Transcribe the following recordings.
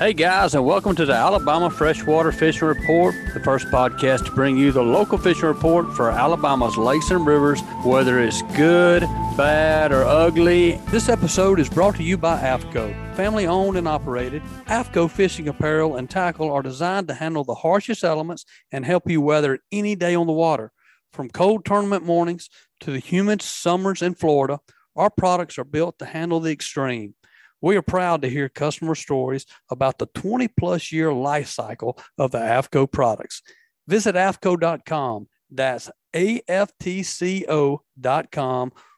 Hey guys, and welcome to the Alabama Freshwater Fishing Report, the first podcast to bring you the local fishing report for Alabama's lakes and rivers, whether it's good, bad, or ugly. This episode is brought to you by AFTCO. Family owned and operated, AFTCO fishing apparel and tackle are designed to handle the harshest elements and help you weather any day on the water. From cold tournament mornings to the humid summers in Florida, our products are built to handle the extreme. We are proud to hear customer stories about the 20 plus year life cycle of the AFTCO products. Visit AFTCO.com. That's AFTCO.com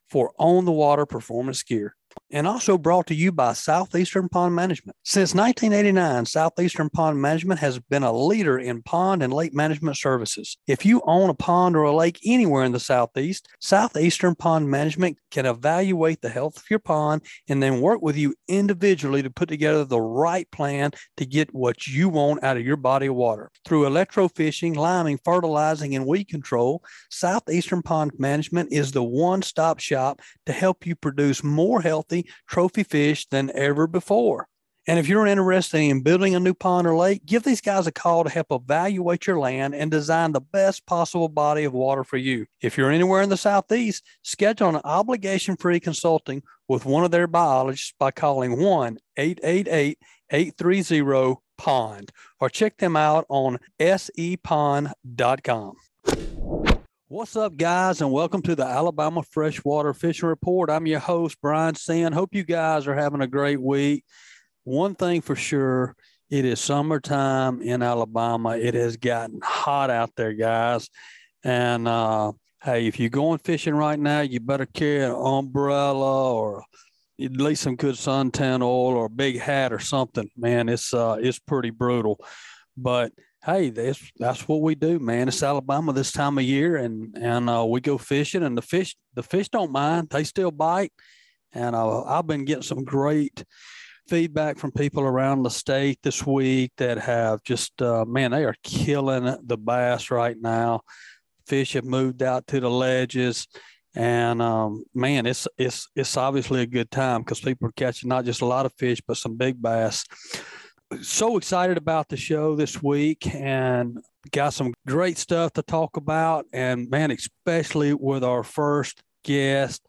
for on the water performance gear and also brought to you by Southeastern Pond Management. Since 1989, Southeastern Pond Management has been a leader in pond and lake management services. If you own a pond or a lake anywhere in the Southeast, Southeastern Pond Management can evaluate the health of your pond and then work with you individually to put together the right plan to get what you want out of your body of water. Through electrofishing, liming, fertilizing, and weed control, Southeastern Pond Management is the one stop shop to help you produce more healthy trophy fish than ever before. And if you're interested in building a new pond or lake, give these guys a call to help evaluate your land and design the best possible body of water for you. If you're anywhere in the Southeast, schedule an obligation free consulting with one of their biologists by calling 1 888 830 POND or check them out on sepond.com. What's up, guys, and welcome to the Alabama Freshwater Fishing Report. I'm your host, Brian Sand. Hope you guys are having a great week. One thing for sure, it is summertime in Alabama. It has gotten hot out there, guys. And uh, hey, if you're going fishing right now, you better carry an umbrella or at least some good suntan oil or a big hat or something. Man, it's uh, it's pretty brutal. But hey, that's that's what we do, man. It's Alabama this time of year, and and uh, we go fishing, and the fish the fish don't mind; they still bite. And uh, I've been getting some great feedback from people around the state this week that have just uh, man, they are killing the bass right now. Fish have moved out to the ledges. And um, man, it's it's it's obviously a good time because people are catching not just a lot of fish, but some big bass so excited about the show this week and got some great stuff to talk about. And man, especially with our first guest,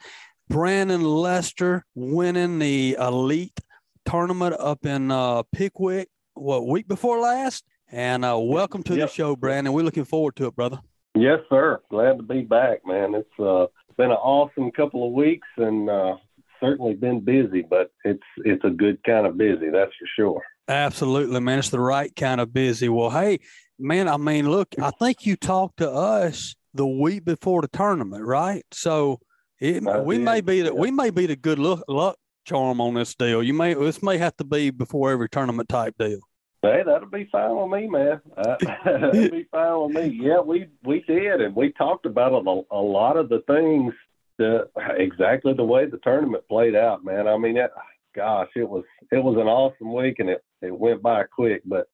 Brandon Lester winning the elite tournament up in uh, Pickwick, what week before last? And uh, welcome to yep. the show, Brandon. We're looking forward to it, brother. Yes, sir. Glad to be back, man. It's uh, been an awesome couple of weeks and uh, certainly been busy, but it's it's a good kind of busy, that's for sure. Absolutely, man. It's the right kind of busy. Well, hey, man, I mean, look, I think you talked to us the week before the tournament, right? So it, we may be the, yeah. we may be the good luck, luck charm on this deal. You may this may have to be before every tournament type deal. Hey, that'll be fine with me, man. Uh, that'll be fine with me. Yeah, we we did, and we talked about a, a lot of the things that exactly the way the tournament played out, man. I mean, it, gosh, it was it was an awesome week, and it it went by quick, but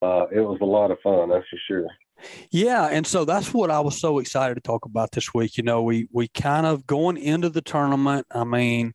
uh, it was a lot of fun, that's for sure. Yeah, and so that's what I was so excited to talk about this week. You know, we we kind of going into the tournament. I mean,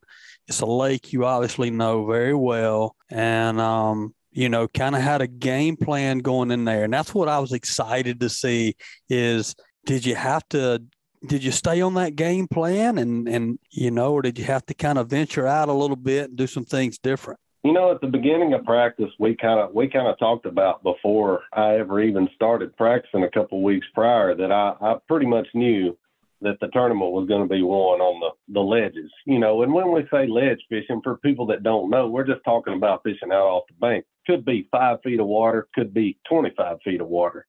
it's a lake you obviously know very well, and um, you know, kind of had a game plan going in there, and that's what I was excited to see. Is did you have to did you stay on that game plan and and you know or did you have to kind of venture out a little bit and do some things different you know at the beginning of practice we kind of we kind of talked about before i ever even started practicing a couple weeks prior that i i pretty much knew that the tournament was going to be won on the the ledges you know and when we say ledge fishing for people that don't know we're just talking about fishing out off the bank could be five feet of water could be 25 feet of water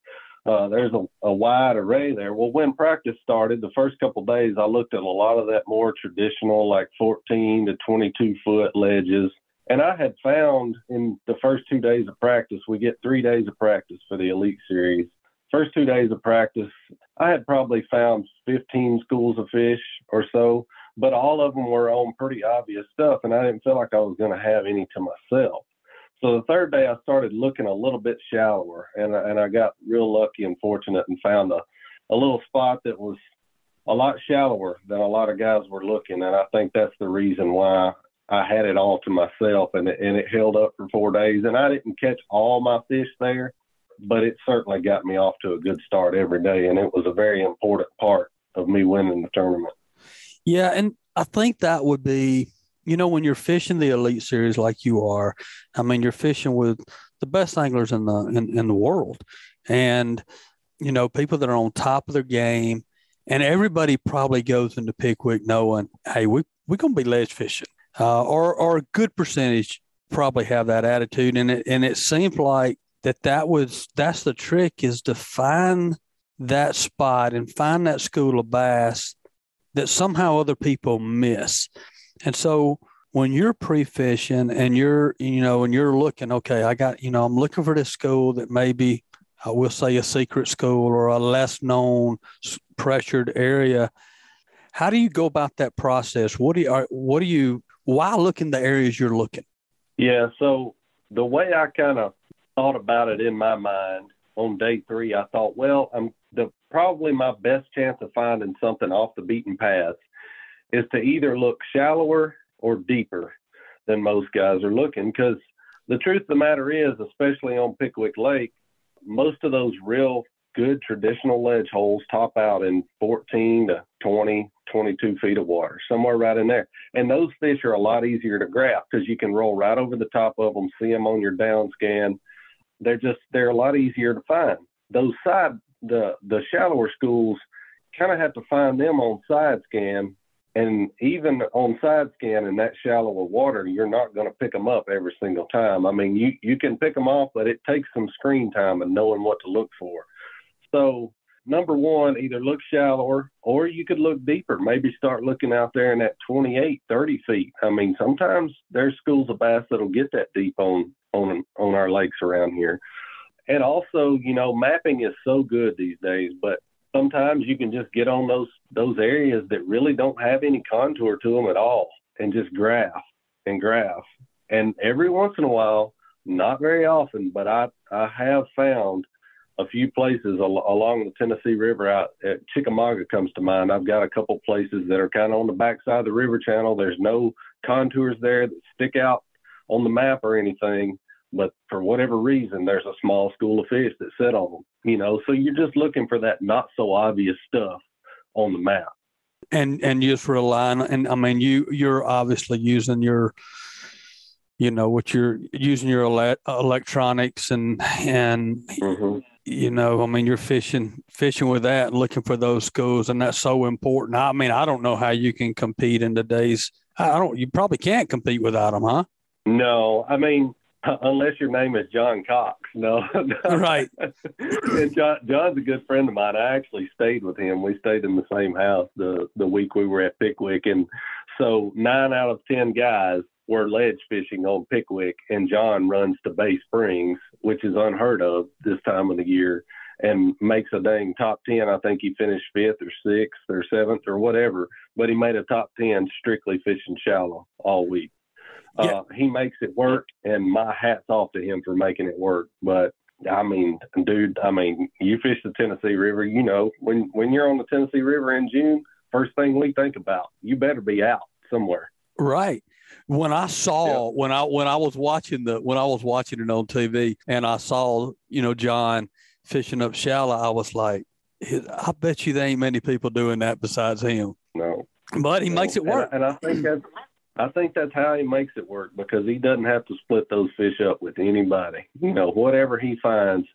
uh, there's a, a, wide array there. Well, when practice started, the first couple of days, I looked at a lot of that more traditional, like 14 to 22 foot ledges. And I had found in the first two days of practice, we get three days of practice for the Elite Series. First two days of practice, I had probably found 15 schools of fish or so, but all of them were on pretty obvious stuff, and I didn't feel like I was going to have any to myself. So the third day, I started looking a little bit shallower, and and I got real lucky and fortunate and found a a little spot that was a lot shallower than a lot of guys were looking, and I think that's the reason why I had it all to myself, and it, and it held up for four days. And I didn't catch all my fish there, but it certainly got me off to a good start every day, and it was a very important part of me winning the tournament. Yeah, and I think that would be, you know, when you're fishing the elite series like you are, I mean, you're fishing with the best anglers in the in, in the world, and you know, people that are on top of their game, and everybody probably goes into Pickwick knowing, hey, we we're gonna be ledge fishing, uh, or or a good percentage probably have that attitude, and it and it seems like that that was that's the trick is to find that spot and find that school of bass that somehow other people miss. And so when you're pre-fishing and you're, you know, and you're looking, okay, I got, you know, I'm looking for this school that maybe I will say a secret school or a less known pressured area. How do you go about that process? What do you, what do you, why look in the areas you're looking? Yeah. So the way I kind of thought about it in my mind on day three, I thought, well, I'm the probably my best chance of finding something off the beaten path is to either look shallower or deeper than most guys are looking. Because the truth of the matter is, especially on Pickwick Lake, most of those real good traditional ledge holes top out in 14 to 20, 22 feet of water, somewhere right in there. And those fish are a lot easier to grab because you can roll right over the top of them, see them on your down scan. They're just, they're a lot easier to find. Those side the the shallower schools kind of have to find them on side scan and even on side scan in that shallower water you're not going to pick them up every single time i mean you you can pick them off but it takes some screen time and knowing what to look for so number one either look shallower or you could look deeper. Maybe start looking out there in that 28 30 feet. I mean sometimes there's schools of bass that'll get that deep on on on our lakes around here. And also, you know, mapping is so good these days, but sometimes you can just get on those those areas that really don't have any contour to them at all and just graph and graph. And every once in a while, not very often, but I I have found a few places al- along the Tennessee River out at Chickamauga comes to mind. I've got a couple places that are kind of on the backside of the river channel. There's no contours there that stick out on the map or anything, but for whatever reason, there's a small school of fish that sit on them. You know, so you're just looking for that not so obvious stuff on the map. And and just relying, and I mean, you you're obviously using your, you know, what you're using your ele- electronics and and. Mm-hmm. You know, I mean, you're fishing, fishing with that, looking for those schools, and that's so important. I mean, I don't know how you can compete in today's. I don't. You probably can't compete without them, huh? No, I mean, unless your name is John Cox. No, right. and John, John's a good friend of mine. I actually stayed with him. We stayed in the same house the the week we were at Pickwick, and so nine out of ten guys were ledge fishing on Pickwick, and John runs to Bay Springs, which is unheard of this time of the year, and makes a dang top ten. I think he finished fifth or sixth or seventh or whatever, but he made a top ten strictly fishing shallow all week yeah. uh, he makes it work, and my hat's off to him for making it work. But I mean, dude, I mean, you fish the Tennessee River, you know, when when you're on the Tennessee River in June, first thing we think about, you better be out somewhere. Right. When I saw yeah. when I when I was watching the when I was watching it on TV and I saw you know John fishing up shallow, I was like, I bet you there ain't many people doing that besides him. No. But he no. makes it work. And, and I think that's I think that's how he makes it work because he doesn't have to split those fish up with anybody. You know, whatever he finds,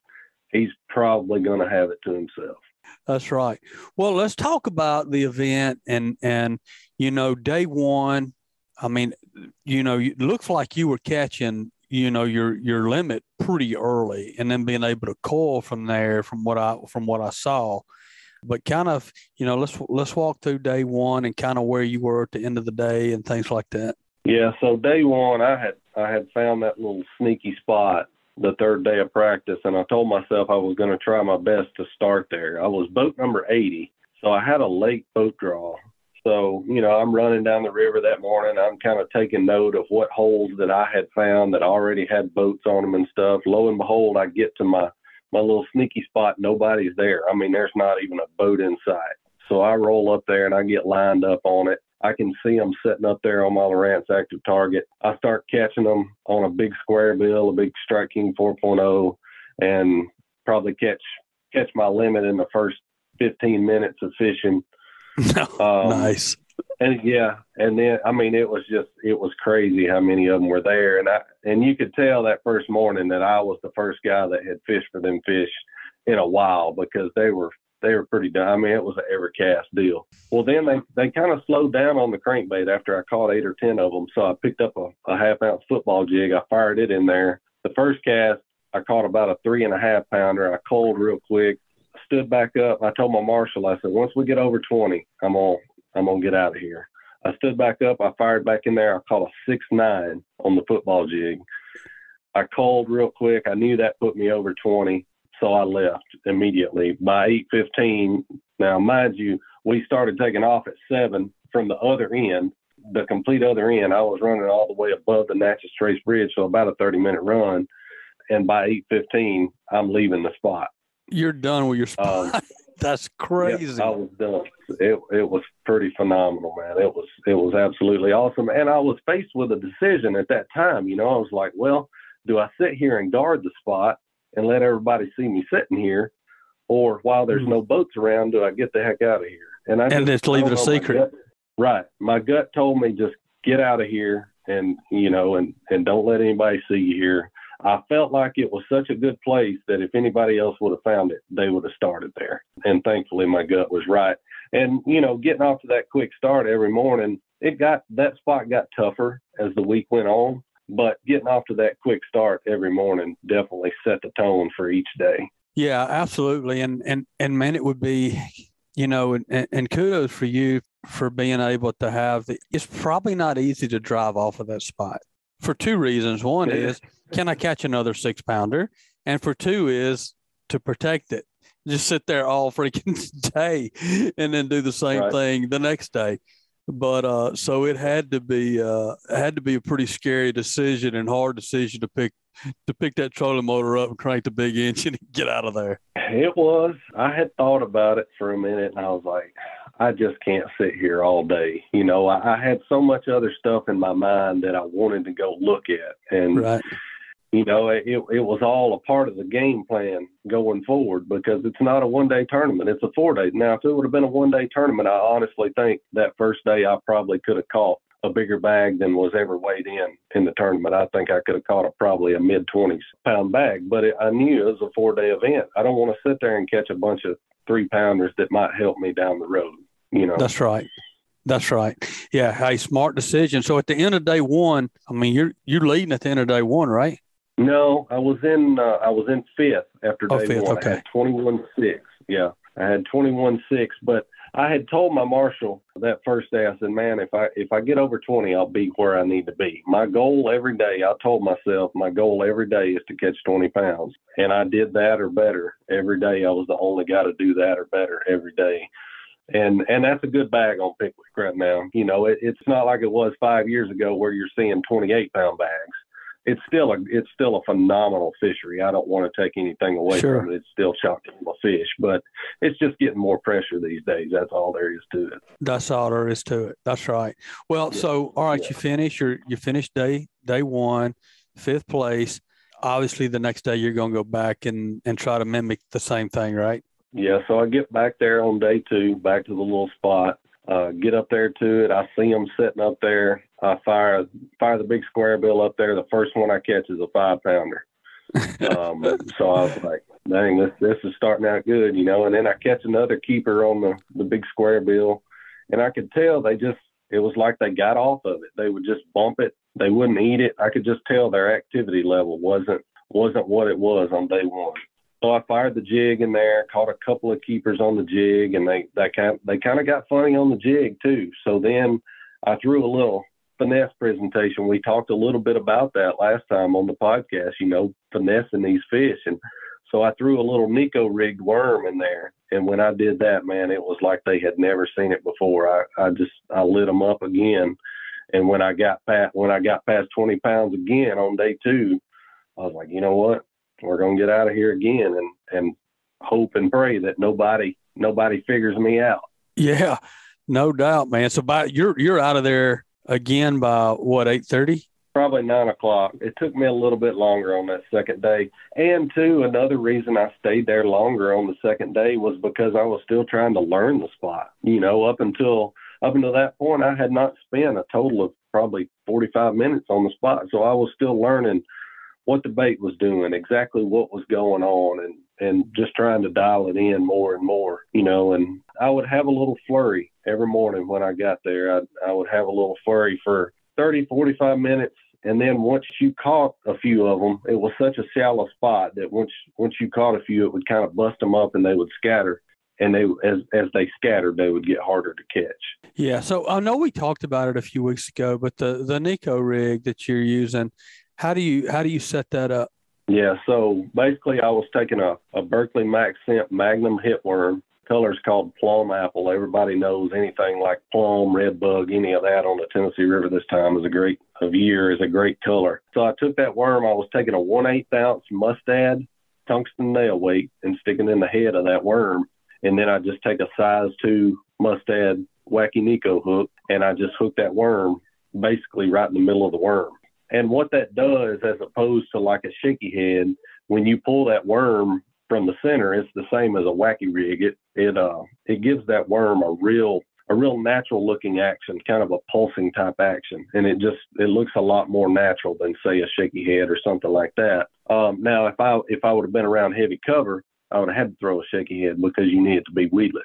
he's probably going to have it to himself. That's right. Well, let's talk about the event and and you know, day one. I mean, you know, it looks like you were catching you know your your limit pretty early, and then being able to coil from there. From what I from what I saw, but kind of you know let's let's walk through day one and kind of where you were at the end of the day and things like that. Yeah so day one i had i had found that little sneaky spot the third day of practice and i told myself i was going to try my best to start there. I was boat number 80 so i had a late boat draw so you know i'm running down the river that morning i'm kind of taking note of what holes that i had found that already had boats on them and stuff lo and behold i get to my my little sneaky spot, nobody's there. I mean, there's not even a boat in sight. So I roll up there and I get lined up on it. I can see them sitting up there on my Lowrance active target. I start catching them on a big square bill, a big Strike King 4.0, and probably catch catch my limit in the first 15 minutes of fishing. Um, nice. And yeah, and then I mean it was just it was crazy how many of them were there, and I and you could tell that first morning that I was the first guy that had fished for them fish in a while because they were they were pretty done. I mean, it was an every cast deal. Well, then they they kind of slowed down on the crankbait after I caught eight or ten of them. So I picked up a, a half ounce football jig. I fired it in there. The first cast, I caught about a three and a half pounder. I cold real quick. Stood back up. I told my marshal, I said, once we get over 20, I'm gonna I'm gonna get out of here. I stood back up. I fired back in there. I caught a six nine on the football jig. I called real quick. I knew that put me over 20 so I left immediately by 8:15. Now, mind you, we started taking off at seven from the other end, the complete other end. I was running all the way above the Natchez Trace Bridge, so about a 30-minute run. And by 8:15, I'm leaving the spot. You're done with your spot. Um, That's crazy. Yeah, I was done. It it was pretty phenomenal, man. It was it was absolutely awesome. And I was faced with a decision at that time. You know, I was like, well, do I sit here and guard the spot and let everybody see me sitting here, or while there's mm-hmm. no boats around, do I get the heck out of here? And I and just, just leave it a secret. My gut, right. My gut told me just get out of here and you know and and don't let anybody see you here. I felt like it was such a good place that if anybody else would have found it, they would have started there. And thankfully, my gut was right. And you know, getting off to that quick start every morning, it got that spot got tougher as the week went on but getting off to that quick start every morning definitely set the tone for each day. Yeah, absolutely. And and and man, it would be, you know, and, and kudos for you for being able to have the. It's probably not easy to drive off of that spot for two reasons. One is, can I catch another six pounder? And for two is to protect it. Just sit there all freaking day and then do the same right. thing the next day but uh, so it had to be uh, had to be a pretty scary decision and hard decision to pick to pick that trolling motor up and crank the big engine and get out of there. It was. I had thought about it for a minute, and I was like, I just can't sit here all day. You know, I, I had so much other stuff in my mind that I wanted to go look at, and. Right you know, it, it was all a part of the game plan going forward because it's not a one day tournament. It's a four day. Now, if it would have been a one day tournament, I honestly think that first day I probably could have caught a bigger bag than was ever weighed in in the tournament. I think I could have caught a, probably a mid 20s pound bag, but it, I knew it was a four day event. I don't want to sit there and catch a bunch of three pounders that might help me down the road. You know, that's right. That's right. Yeah. Hey, smart decision. So at the end of day one, I mean, you're you're leading at the end of day one, right? No, I was in uh, I was in fifth after oh, day oh, fifth, one. Okay. I had twenty one six. Yeah, I had twenty one six, but I had told my marshal that first day. I said, "Man, if I if I get over twenty, I'll be where I need to be. My goal every day. I told myself my goal every day is to catch twenty pounds, and I did that or better every day. I was the only guy to do that or better every day." And and that's a good bag on Pickwick right now. You know, it, it's not like it was five years ago where you're seeing 28 pound bags it's still a it's still a phenomenal fishery. I don't want to take anything away sure. from it. It's still shocking a fish, but it's just getting more pressure these days. That's all there is to it. That's all there is to it. That's right. Well, yeah. so all right, yeah. you finish your you finish day day one, fifth place. Obviously, the next day you're going to go back and and try to mimic the same thing, right? Yeah. So I get back there on day two, back to the little spot. Uh, get up there to it. I see them sitting up there. I fire fire the big square bill up there. The first one I catch is a five pounder. um, so I was like, dang, this this is starting out good, you know. And then I catch another keeper on the the big square bill, and I could tell they just it was like they got off of it. They would just bump it. They wouldn't eat it. I could just tell their activity level wasn't wasn't what it was on day one. So I fired the jig in there, caught a couple of keepers on the jig, and they they kind they kind of got funny on the jig too. So then I threw a little finesse presentation. We talked a little bit about that last time on the podcast, you know, finessing these fish. And so I threw a little Neko rigged worm in there. And when I did that, man, it was like they had never seen it before. I, I just, I lit them up again. And when I got past, when I got past 20 pounds again on day two, I was like, you know what? We're going to get out of here again and, and hope and pray that nobody, nobody figures me out. Yeah. No doubt, man. So by you're you're out of there again by what eight thirty? Probably nine o'clock. It took me a little bit longer on that second day, and two, another reason I stayed there longer on the second day was because I was still trying to learn the spot. You know, up until up until that point, I had not spent a total of probably 45 minutes on the spot, so I was still learning what the bait was doing, exactly what was going on, and and just trying to dial it in more and more, you know. And I would have a little flurry every morning when I got there. I I would have a little flurry for 30, 45 minutes, and then once you caught a few of them, it was such a shallow spot that once once you caught a few, it would kind of bust them up and they would scatter. And they, as as they scattered, they would get harder to catch. Yeah. So I know we talked about it a few weeks ago, but the the Neko rig that you're using, how do you how do you set that up? Yeah, so basically, I was taking a, a Berkley Max Scent Magnum hitworm. Color's called plum apple. Everybody knows anything like plum, red bug, any of that on the Tennessee River this time is a great of year is a great color. So I took that worm. I was taking a one eighth ounce mustad tungsten nail weight and sticking in the head of that worm, and then I just take a size two mustad wacky Neko hook and I just hook that worm basically right in the middle of the worm. And what that does, as opposed to like a shaky head, when you pull that worm from the center, it's the same as a wacky rig. It it uh it gives that worm a real a real natural looking action, kind of a pulsing type action, and it just it looks a lot more natural than say a shaky head or something like that. Um, now, if I if I would have been around heavy cover, I would have had to throw a shaky head because you need it to be weedless.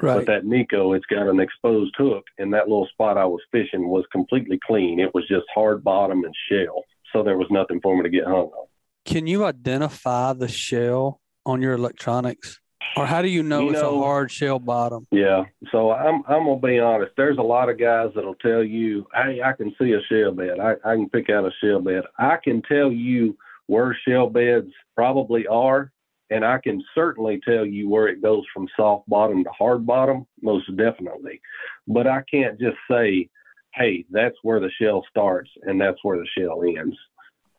Right. But that Neko, it's got an exposed hook, and that little spot I was fishing was completely clean. It was just hard bottom and shell, so there was nothing for me to get hung on. Can you identify the shell on your electronics, or how do you know You it's know- a hard shell bottom? Yeah, so I'm I'm gonna be honest. There's a lot of guys that'll tell you, "Hey, I can see a shell bed. I, I can pick out a shell bed. I can tell you where shell beds probably are, and I can certainly tell you where it goes from soft bottom to hard bottom, most definitely. But I can't just say, "Hey, that's where the shell starts and that's where the shell ends."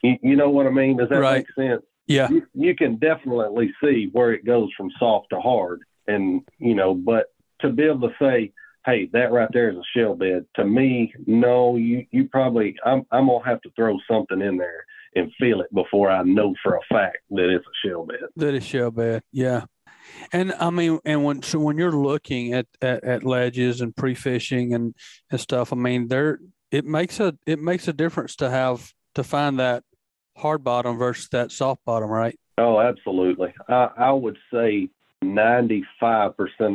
You, you know what I mean? Does that Right. make sense? Yeah. you, you can definitely see where it goes from soft to hard and you know but to be able to say hey that right there is a shell bed to me no you you probably i'm i'm gonna have to throw something in there and feel it before i know for a fact that it's a shell bed That is shell bed. Yeah. And I mean, and when so when you're looking at, at, at ledges and pre-fishing and, and stuff, I mean, there it makes a it makes a difference to have to find that hard bottom versus that soft bottom, right? oh absolutely i i would say 95%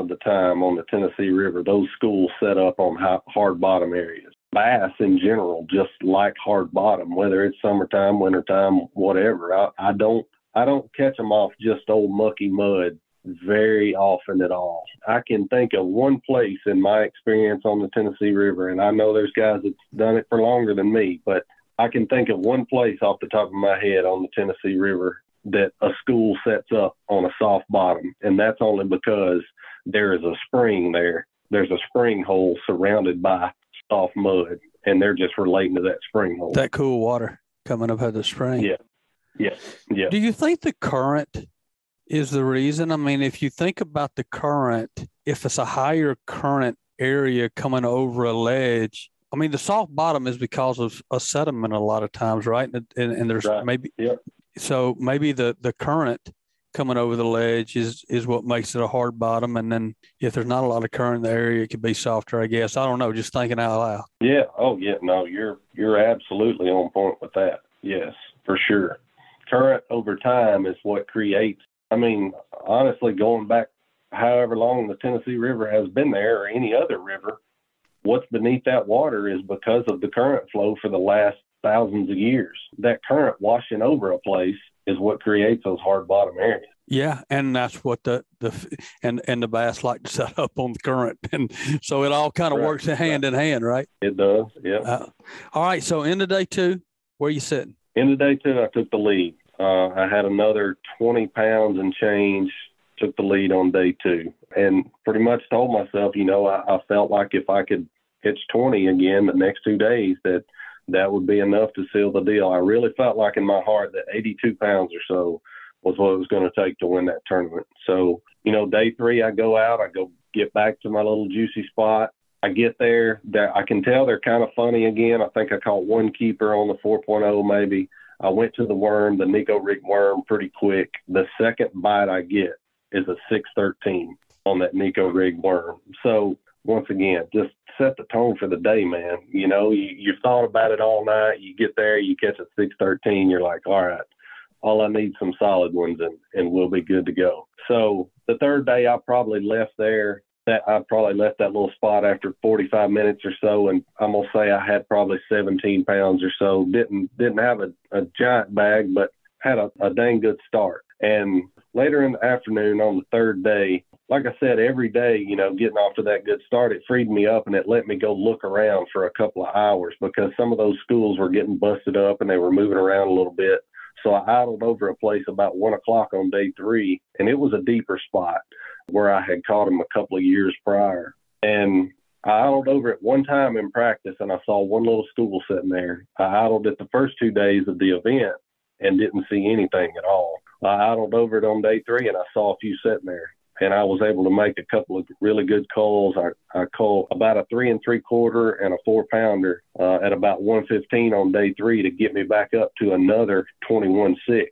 of the time on the Tennessee River, those schools set up on high, hard bottom areas. Bass in general just like hard bottom, whether it's summertime, wintertime, whatever. I, I don't I don't catch them off just old mucky mud very often at all. I can think of one place in my experience on the Tennessee River, and I know there's guys that's done it for longer than me, but I can think of one place off the top of my head on the Tennessee River that a school sets up on a soft bottom, and that's only because there is a spring there. There's a spring hole surrounded by soft mud, and they're just relating to that spring hole. That cool water coming up out of the spring. Yeah. yeah, yeah. Do you think the current is the reason? I mean, if you think about the current, if it's a higher current area coming over a ledge, I mean, the soft bottom is because of a sediment a lot of times, right? And, and, and there's Right. maybe Yep. so maybe the the current coming over the ledge is is what makes it a hard bottom, and then if there's not a lot of current in the area, it could be softer. I guess I don't know. Just thinking out loud. Yeah. Oh, yeah. No, you're you're absolutely on point with that. Yes, for sure. Current over time is what creates. I mean, honestly, going back however long the Tennessee River has been there, or any other river, what's beneath that water is because of the current flow for the last thousands of years. That current washing over a place is what creates those hard bottom areas. Yeah, and that's what the the and and the bass like to set up on the current, and so it all kind of Right, works hand in hand, right? It does. Yeah. Uh, all right, so end of day two, where you sitting? In the day two, I took the lead. Uh, I had another 20 pounds and change, took the lead on day two, and pretty much told myself, you know, I, I felt like if I could hitch 20 again the next two days, that that would be enough to seal the deal. I really felt like in my heart that 82 pounds or so was what it was going to take to win that tournament. So, you know, day three, I go out, I go get back to my little juicy spot, I get there, That I can tell they're kind of funny again. I think I caught one keeper on the 4.0 maybe. I went to the worm, the Neko rig worm, pretty quick. The second bite I get is a 613 on that Neko rig worm. So once again, just set the tone for the day, man. You know, you, you've thought about it all night. You get there, you catch a 613, you're like, all right, all I need some solid ones and, and we'll be good to go. So the third day, I probably left there. That I probably left that little spot after 45 minutes or so, and I'm gonna say I had probably 17 pounds or so. Didn't didn't have a, a giant bag, but had a, a dang good start. And later in the afternoon on the third day, like I said, every day, you know, getting off to that good start, it freed me up and it let me go look around for a couple of hours because some of those schools were getting busted up and they were moving around a little bit. So I idled over a place about one o'clock on day three, and it was a deeper spot where I had caught him a couple of years prior. And I idled over it one time in practice, and I saw one little school sitting there. I idled it the first two days of the event and didn't see anything at all. I idled over it on day three, and I saw a few sitting there and I was able to make a couple of really good calls. I, I called about a three and three quarter and a four pounder uh, at about 115 on day three to get me back up to another 21 six.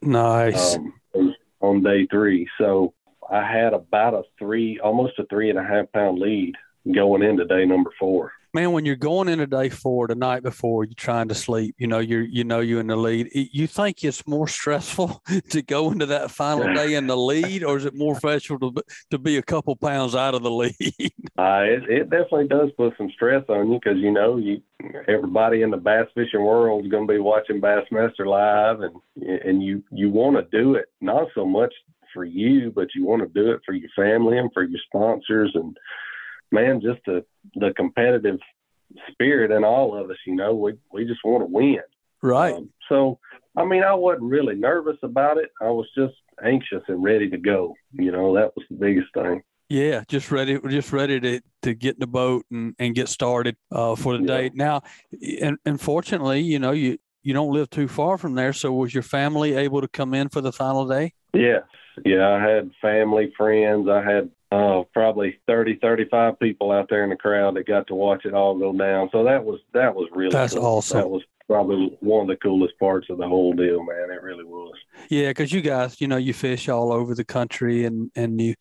Nice. Um, on day three. So I had about a three, almost a three and a half pound lead going into day number four man, when you're going in a day four the night before, you're trying to sleep. You know, you're you know you're in the lead. You think it's more stressful to go into that final day in the lead, or is it more stressful to to be a couple pounds out of the lead? Uh, it, it definitely does put some stress on you because you know you everybody in the bass fishing world is going to be watching Bassmaster live, and and you you want to do it not so much for you, but you want to do it for your family and for your sponsors and man, just the the competitive spirit in all of us. You know, we we just want to win. Right. Um, so, I mean, I wasn't really nervous about it. I was just anxious and ready to go. You know, that was the biggest thing. Yeah, just ready, just ready to, to get in the boat and, and get started uh, for the yeah. day. Now, and unfortunately, you know, you you don't live too far from there. So, was your family able to come in for the final day? Yes. Yeah, I had family, friends. I had uh, probably 30, 35 people out there in the crowd that got to watch it all go down. So that was that was really that's cool. awesome. That was probably one of the coolest parts of the whole deal, man. It really was. Yeah, because you guys, you know, you fish all over the country, and and you,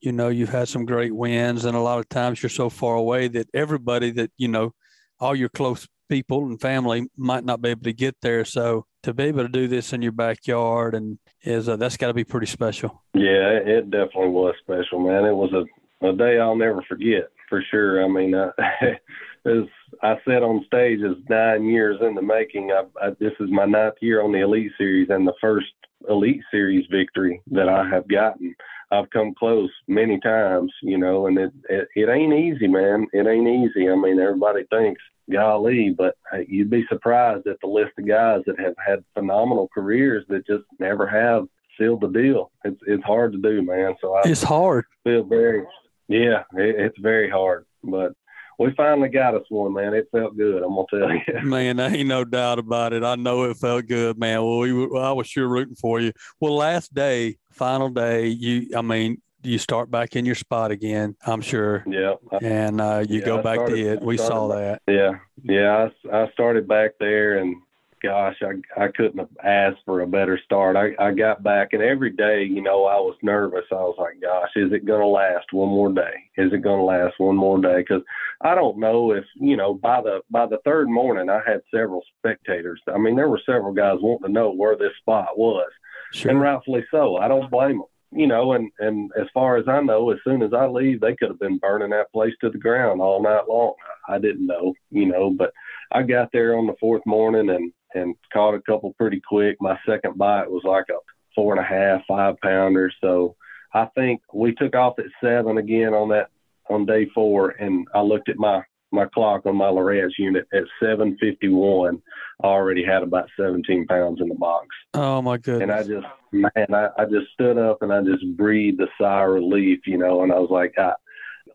you know, you've had some great wins, and a lot of times you're so far away that everybody that you know, all your close people and family might not be able to get there. So to be able to do this in your backyard and is uh, that's got to be pretty special. Yeah, it definitely was special, man. It was a, a day I'll never forget for sure. I mean, uh, as I said on stage, it's nine years in the making. I, I, this is my ninth year on the Elite Series and the first Elite Series victory that I have gotten. I've come close many times, you know, and it, it it ain't easy, man. It ain't easy. I mean, everybody thinks golly, but uh, you'd be surprised at the list of guys that have had phenomenal careers that just never have sealed the deal. It's it's hard to do, man. So I it's hard. Feel very, yeah, it, it's very hard, but we finally got us one, man. It felt good. I'm gonna tell you. Man, ain't no doubt about it. I know it felt good, man. Well, we well, I was sure rooting for you. Well, last day, final day, you. I mean, you start back in your spot again. I'm sure. Yeah. And uh, you yeah, go back started, to it. We saw that. Yeah, yeah. I, I started back there, and gosh, I I couldn't have asked for a better start. I I got back, and every day, you know, I was nervous. I was like, gosh, is it going to last one more day? Is it going to last one more day? Because I don't know if you know by the by the third morning, I had several spectators. I mean, there were several guys wanting to know where this spot was. Sure. And rightfully so. I don't blame them you know, and and as far as I know, as soon as I leave, they could have been burning that place to the ground all night long. I didn't know, you know, but I got there on the fourth morning and and caught a couple pretty quick. My second bite was like a four and a half, five pounder. So I think we took off at seven again on that on day four, and I looked at my my clock on my Lowrance unit at 7:51. I already had about 17 pounds in the box. Oh my goodness! And I just, man, I, I just stood up and I just breathed a sigh of relief, you know. And I was like, I,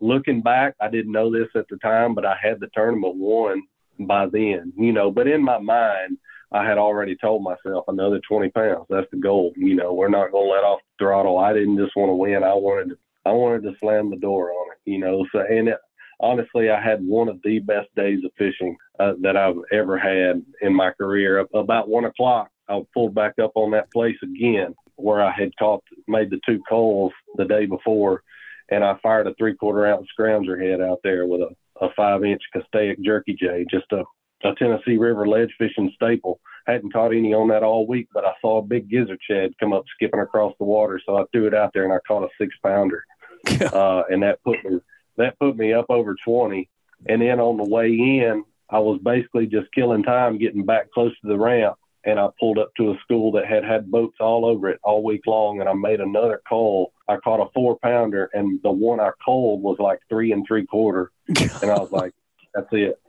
looking back, I didn't know this at the time, but I had the tournament won by then, you know. But in my mind, I had already told myself another 20 pounds. That's the goal. You know, we're not going to let off the throttle. I didn't just want to win. I wanted to, I wanted to slam the door on it, you know. So, and it, honestly, I had one of the best days of fishing uh, that I've ever had in my career. About one o'clock, I pulled back up on that place again where I had caught, made the two coals the day before, and I fired a three quarter ounce scrounger head out there with a, a five inch Castaic Jerky J, just a, a Tennessee River ledge fishing staple. Hadn't caught any on that all week, but I saw a big gizzard shad come up skipping across the water, so I threw it out there and I caught a six pounder, uh, and that put me that put me up over twenty. And then on the way in, I was basically just killing time getting back close to the ramp and I pulled up to a school that had had boats all over it all week long, and I made another call. I caught a four pounder, and the one I called was like three and three quarter, and I was like, "That's it."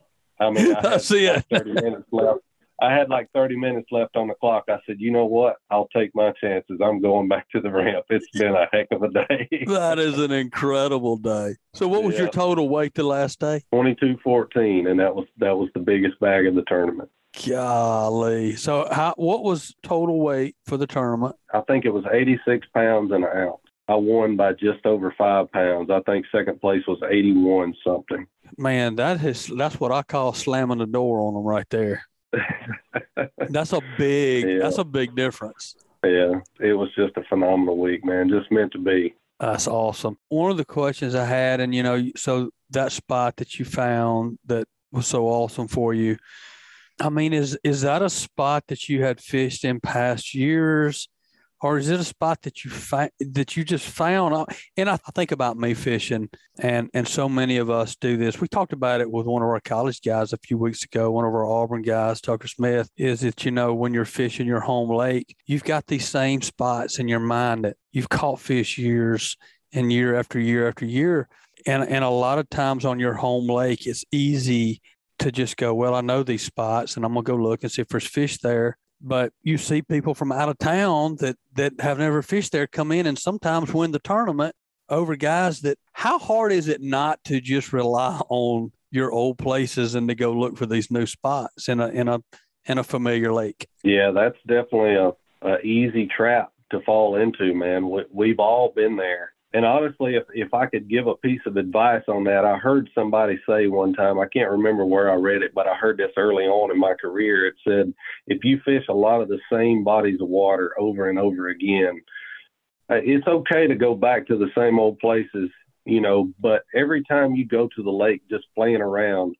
I mean, I That's it. Like Thirty minutes left. I had like 30 minutes left on the clock. I said, you know what? I'll take my chances. I'm going back to the ramp. It's been a heck of a day. that is an incredible day. So, what was Yeah. your total weight the last day? 22-14, and that was that was the biggest bag of the tournament. Golly. So, how what was total weight for the tournament? I think it was 86 pounds and an ounce. I won by just over five pounds. I think second place was 81 something. Man, that is that's what I call slamming the door on them right there. That's a big Yeah. that's a big difference. yeah, it was just a phenomenal week, man. Just meant to be. That's awesome. One of the questions I had, and you know, so that spot that you found that was so awesome for you. I mean, is is that a spot that you had fished in past years, or is it a spot that you fi- that you just found? And I think about me fishing, and and so many of us do this. We talked about it with one of our college guys a few weeks ago. One of our Auburn guys, Tucker Smith, is that you know when you're fishing your home lake, you've got these same spots in your mind that you've caught fish years and year after year after year, and and a lot of times on your home lake, it's easy to just go, well, I know these spots, and I'm gonna go look and see if there's fish there but you see people from out of town that that have never fished there come in and sometimes win the tournament over guys that how hard is it not to just rely on your old places and to go look for these new spots in a in a in a familiar lake Yeah, that's definitely a, a easy trap to fall into, man. We, we've all been there. And honestly, if if I could give a piece of advice on that, I heard somebody say one time, I can't remember where I read it, but I heard this early on in my career. It said, if you fish a lot of the same bodies of water over and over again, uh, it's okay to go back to the same old places, you know, but every time you go to the lake just playing around,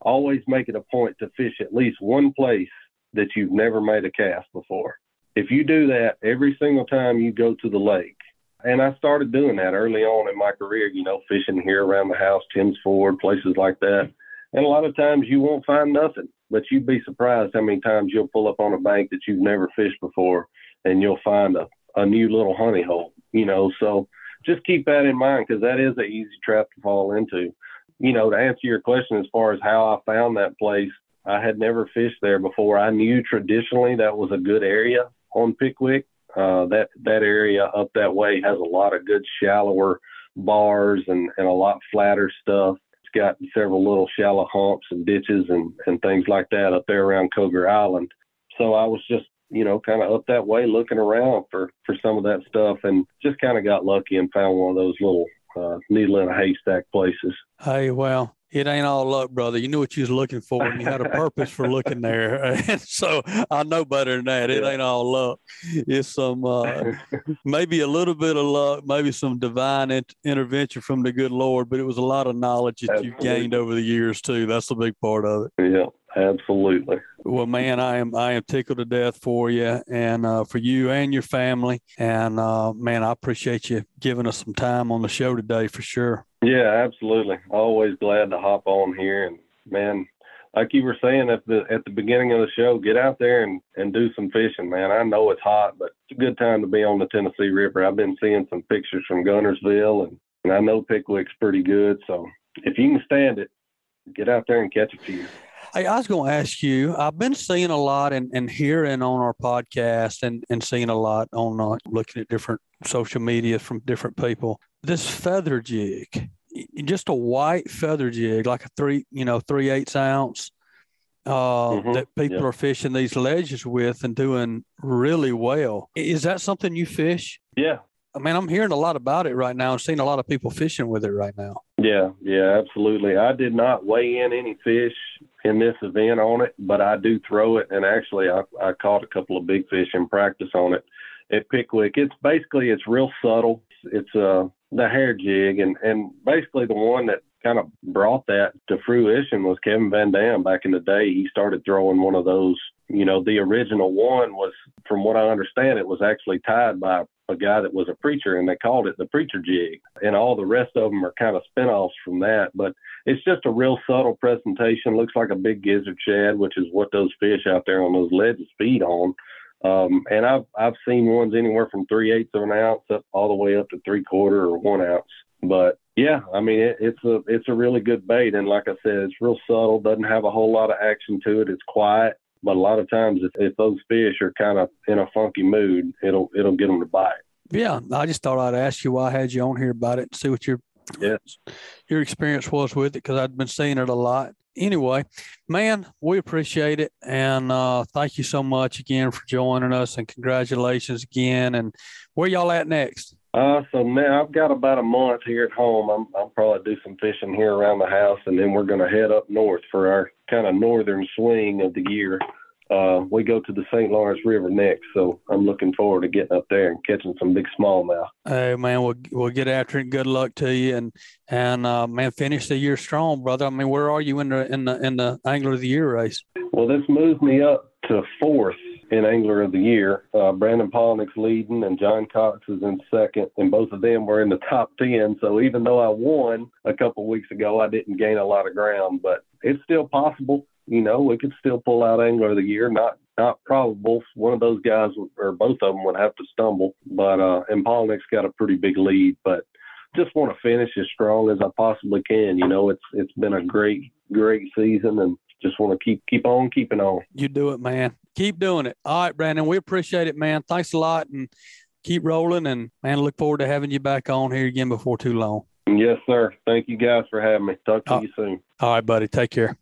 always make it a point to fish at least one place that you've never made a cast before. If you do that every single time you go to the lake, and I started doing that early on in my career, you know, fishing here around the house, Tim's Ford, places like that. And a lot of times you won't find nothing, but you'd be surprised how many times you'll pull up on a bank that you've never fished before and you'll find a, a new little honey hole, you know. So just keep that in mind because that is an easy trap to fall into. You know, to answer your question as far as how I found that place, I had never fished there before. I knew traditionally that was a good area on Pickwick. Uh, that that area up that way has a lot of good shallower bars and, and a lot flatter stuff. It's got several little shallow humps and ditches and, and things like that up there around Koger Island. So I was just, you know, kind of up that way looking around for, for some of that stuff and just kind of got lucky and found one of those little uh, needle in a haystack places. hey well it ain't all luck brother you knew what you was looking for and you had a purpose for looking there and so i know better than that it Yeah. ain't all luck it's some uh maybe a little bit of luck, maybe some divine in- intervention from the good Lord, but it was a lot of knowledge that you've gained over the years too. That's the big part of it. yeah, absolutely. Well, man, I am I am tickled to death for you and uh, for you and your family. And uh, man, I appreciate you giving us some time on the show today for sure. Yeah, absolutely. Always glad to hop on here and man, like you were saying at the at the beginning of the show, get out there and, and do some fishing, man. I know it's hot, but it's a good time to be on the Tennessee River. I've been seeing some pictures from Guntersville and, and I know Pickwick's pretty good. So if you can stand it, get out there and catch a few. Hey, I was going to ask you. I've been seeing a lot and, and hearing on our podcast and, and seeing a lot on uh, looking at different social media from different people. This feather jig, just a white feather jig, like a three, you know, three eighths ounce, uh, Mhm, that people yeah. are fishing these ledges with and doing really well. Is that something you fish? Yeah. I mean, I'm hearing a lot about it right now and seeing a lot of people fishing with it right now. Yeah, yeah, absolutely. I did not weigh in any fish in this event on it, but I do throw it, and actually, I, I caught a couple of big fish in practice on it at Pickwick. It's basically it's real subtle. It's uh the hair jig, and and basically the one that kind of brought that to fruition was Kevin Van Dam back in the day. He started throwing one of those. You know, the original one was, from what I understand, it was actually tied by a guy that was a preacher, and they called it the preacher jig. And all the rest of them are kind of spinoffs from that. But it's just a real subtle presentation. Looks like a big gizzard shad, which is what those fish out there on those ledges feed on. Um, and I've I've seen ones anywhere from three eighths of an ounce up all the way up to three quarter or one ounce. But yeah, I mean it, it's a it's a really good bait, and like I said, it's real subtle. Doesn't have a whole lot of action to it. It's quiet, but a lot of times if, if those fish are kind of in a funky mood, it'll it'll get them to bite. Yeah, I just thought I'd ask you why I had you on here about it and see what your yes. your experience was with it because I'd been seeing it a lot. Anyway, man, we appreciate it and uh, thank you so much again for joining us and congratulations again. And where y'all at next? Uh, so now I've got about a month here at home. I'm I'll probably do some fishing here around the house, and then we're going to head up north for our kind of northern swing of the year. Uh, we go to the St. Lawrence River next, so I'm looking forward to getting up there and catching some big smallmouth. Hey man, we'll we'll get after it. Good luck to you, and and uh, man, finish the year strong, brother. I mean, where are you in the in the in the Angler of the Year race? Well, this moves me up to fourth in Angler of the Year. Uh, Brandon Palaniuk's leading, and John Cox is in second, and both of them were in the top ten. So even though I won a couple weeks ago, I didn't gain a lot of ground, but it's still possible. You know, we could still pull out Angler of the Year. Not not probable. One of those guys or both of them would have to stumble, but uh, and Palaniuk's got a pretty big lead, but. Just want to finish as strong as I possibly can. You know, it's it's been a great great season, and just want to keep keep on keeping on. You do it, man. Keep doing it. All right, Brandon. We appreciate it, man. Thanks a lot, and keep rolling. And man, look forward to having you back on here again before too long. Yes, sir. Thank you guys for having me. Talk to you soon. All right, buddy. Take care.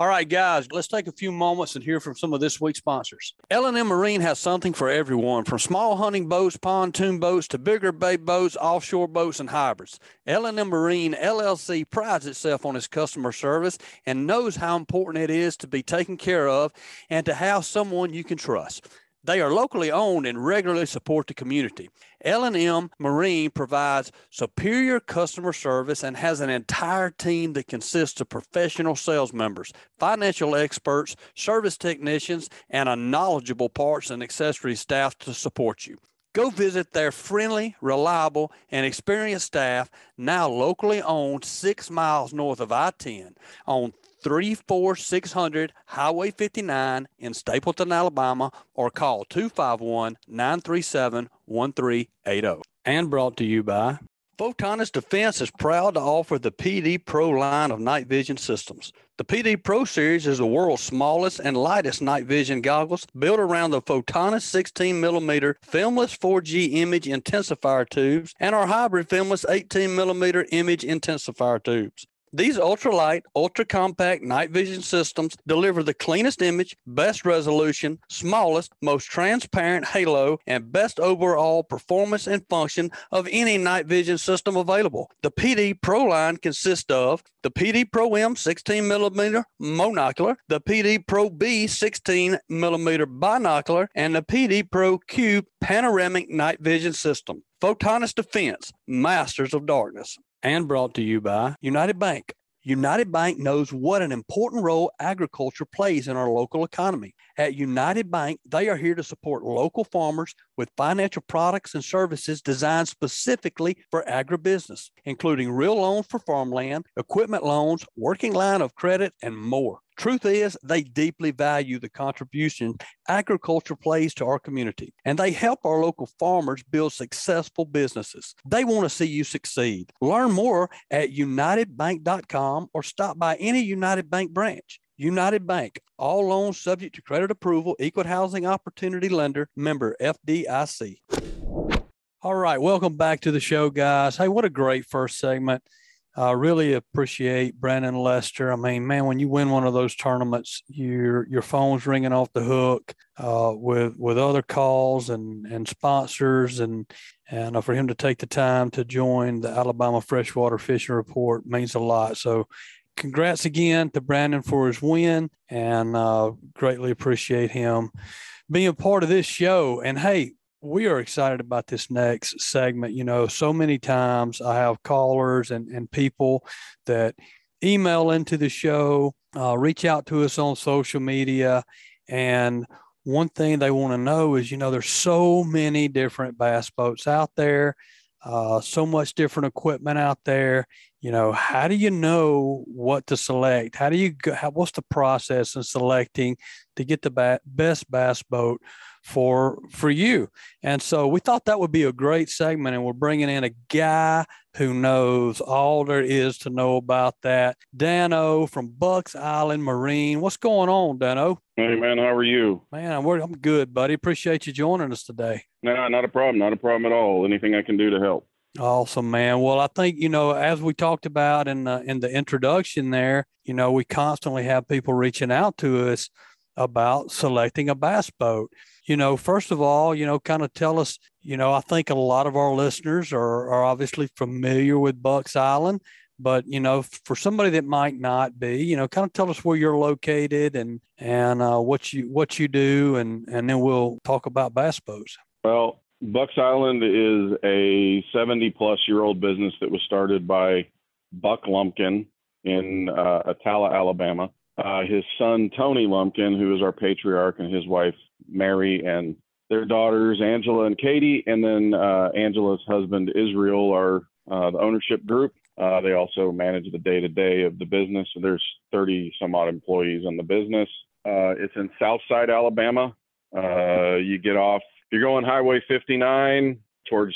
All right, guys, let's take a few moments and hear from some of this week's sponsors. L&M Marine has something for everyone, from small hunting boats, pontoon boats, to bigger bay boats, offshore boats, and hybrids. L&M Marine LLC prides itself on its customer service and knows how important it is to be taken care of and to have someone you can trust. They are locally owned and regularly support the community. L&M Marine provides superior customer service and has an entire team that consists of professional sales members, financial experts, service technicians, and a knowledgeable parts and accessory staff to support you. Go visit their friendly, reliable, and experienced staff, now locally owned six miles north of I 10 on 34600 Highway 59 in Stapleton, Alabama, or call 251 937 1380. And brought to you by Photonis Defense is proud to offer the PD Pro line of night vision systems. The PD Pro series is the world's smallest and lightest night vision goggles built around the Photonis 16mm filmless 4G image intensifier tubes and our hybrid filmless 18mm image intensifier tubes. These ultralight, ultra compact night vision systems deliver the cleanest image, best resolution, smallest, most transparent halo, and best overall performance and function of any night vision system available. The PD Pro line consists of the PD Pro M 16 millimeter monocular, the PD Pro B 16 millimeter binocular, and the PD Pro Q panoramic night vision system. Photonis Defense, Masters of Darkness and brought to you by United Bank. United Bank knows what an important role agriculture plays in our local economy. At United Bank, they are here to support local farmers with financial products and services designed specifically for agribusiness, including real loans for farmland, equipment loans, working line of credit, and more. Truth is, they deeply value the contribution agriculture plays to our community, and they help our local farmers build successful businesses. They want to see you succeed. Learn more at unitedbank.com or stop by any United Bank branch. United Bank, all loans subject to credit approval, equal housing opportunity lender, member FDIC. All right, welcome back to the show, guys. Hey, what a great first segment. I really appreciate Brandon Lester. I mean, man, when you win one of those tournaments, your your phone's ringing off the hook uh, with with other calls and and sponsors, and and uh, for him to take the time to join the Alabama Freshwater Fishing Report means a lot. So, congrats again to Brandon for his win, and uh, greatly appreciate him being part of this show. And hey, we are excited about this next segment. You know, so many times I have callers and, and people that email into the show, uh, reach out to us on social media. And one thing they want to know is, you know, there's so many different bass boats out there, uh, so much different equipment out there. You know, how do you know what to select? How do you, go, how, what's the process in selecting to get the ba- best bass boat for for you. And so we thought that would be a great segment, and we're bringing in a guy who knows all there is to know about that. Dano from Bucks Island Marina. What's going on, Dano? Hey man, how are you? Man, I'm, I'm good, buddy. Appreciate you joining us today. No, not a problem. Not a problem at all. Anything I can do to help. Awesome, man. Well, I think you know, as we talked about in the, in the introduction, there, you know, we constantly have people reaching out to us about selecting a bass boat you know, first of all, you know, kind of tell us, you know, I think a lot of our listeners are, are obviously familiar with Bucks Island, but you know, for somebody that might not be, you know, kind of tell us where you're located and and uh, what you what you do, and and then we'll talk about bass boats. Well, Bucks Island is a 70 plus year old business that was started by Buck Lumpkin in uh, Attalla, Alabama. Uh, his son Tony Lumpkin, who is our patriarch, and his wife Mary, and their daughters Angela and Katie, and then uh, Angela's husband Israel are uh, the ownership group. Uh, they also manage the day to day of the business. So there's 30 some odd employees in the business. Uh, it's in Southside, Alabama. You get off. You're going Highway 59 towards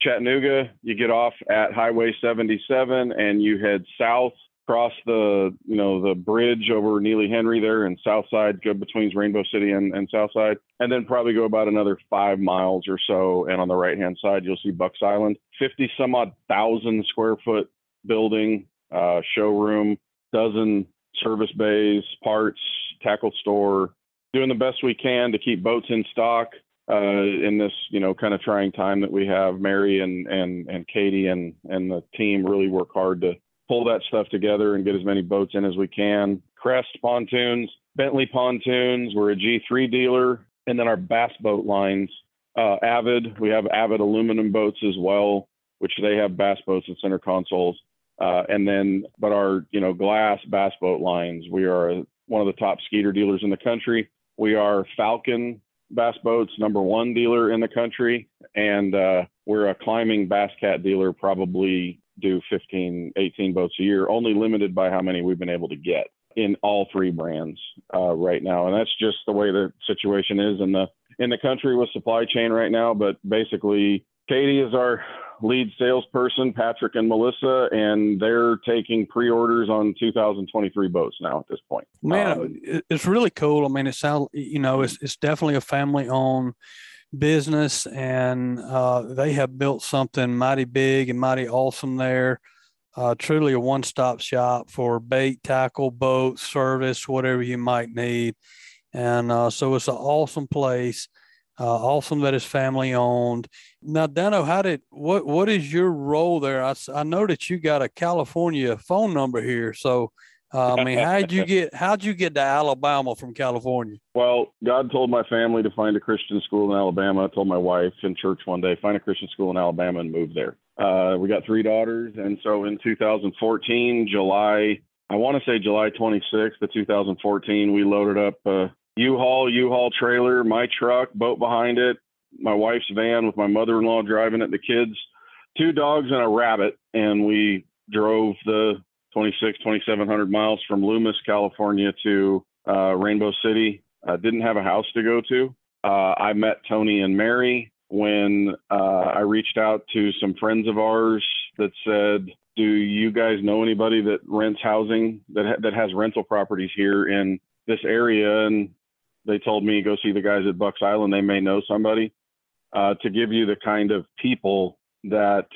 Chattanooga. You get off at Highway 77 and you head south across the you know the bridge over Neely Henry there in Southside, go between Rainbow City and, and Southside, and then probably go about another five miles or so. And on the right hand side, you'll see Bucks Island, 50 some odd thousand square foot building, uh, showroom, dozen service bays, parts, tackle store, doing the best we can to keep boats in stock. Uh, in this, you know, kind of trying time that we have, Mary and and and Katie and and the team really work hard to pull that stuff together and get as many boats in as we can. Crest pontoons, Bentley pontoons. We're a G3 dealer, and then our bass boat lines. Uh, Avid, we have Avid aluminum boats as well, which they have bass boats and center consoles. Uh, and then, but our you know glass bass boat lines, we are one of the top Skeeter dealers in the country. We are Falcon Bass Boats number one dealer in the country, and uh, we're a climbing bass cat dealer, probably do 15, 18 boats a year, only limited by how many we've been able to get in all three brands uh, right now. And that's just the way the situation is in the in the country with supply chain right now. But basically, Katie is our lead salesperson, Patrick and Melissa, and they're taking pre-orders on 2023 boats now at this point. Man, um, it's really cool. I mean, it sounds you know it's it's definitely a family-owned business and uh, they have built something mighty big and mighty awesome there. Uh, truly a one stop shop for bait, tackle, boat, service, whatever you might need. And uh, so it's an awesome place. Uh, awesome that it's family owned. Now, Dano, how did what what is your role there? I, I know that you got a California phone number here. So uh, I mean, how'd you get how'd you get to Alabama from California? Well, God told my family to find a Christian school in Alabama. I told my wife in church one day, find a Christian school in Alabama and move there. Uh, we got three daughters, and so in 2014, July, I want to say July 26th of 2014, we loaded up a U-Haul, U-Haul trailer, my truck, boat behind it, my wife's van with my mother-in-law driving it, the kids, two dogs and a rabbit, and we drove the 26, 2,700 miles from Loomis, California to uh, Rainbow City. Uh, didn't have a house to go to. Uh, I met Tony and Mary when uh, I reached out to some friends of ours that said, "Do you guys know anybody that rents housing that ha- that has rental properties here in this area?" And they told me, "Go see the guys at Bucks Island. They may know somebody." Uh, to give you the kind of people that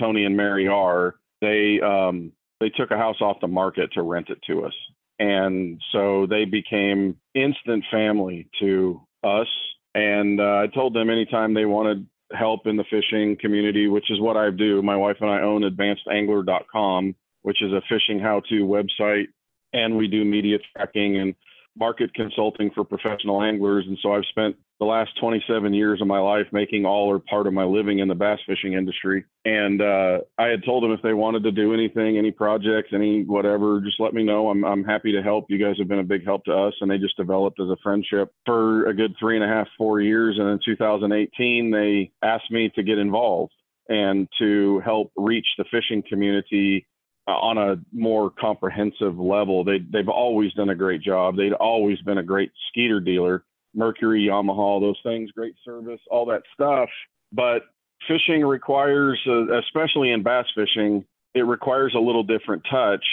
Tony and Mary are, they um, they took a house off the market to rent it to us. And so they became instant family to us. And uh, I told them anytime they wanted help in the fishing community, which is what I do. My wife and I own advancedangler.com, which is a fishing how to website. And we do media tracking and market consulting for professional anglers. And so I've spent the last 27 years of my life making all or part of my living in the bass fishing industry. And uh, I had told them if they wanted to do anything, any projects, any whatever, just let me know. I'm, I'm happy to help. You guys have been a big help to us. And they just developed as a friendship for a good three and a half, four years. And in 2018, they asked me to get involved and to help reach the fishing community on a more comprehensive level. They they've always done a great job. They'd always been a great skeeter dealer, Mercury, Yamaha, those things, great service, all that stuff. But fishing requires, uh, especially in bass fishing, it requires a little different touch.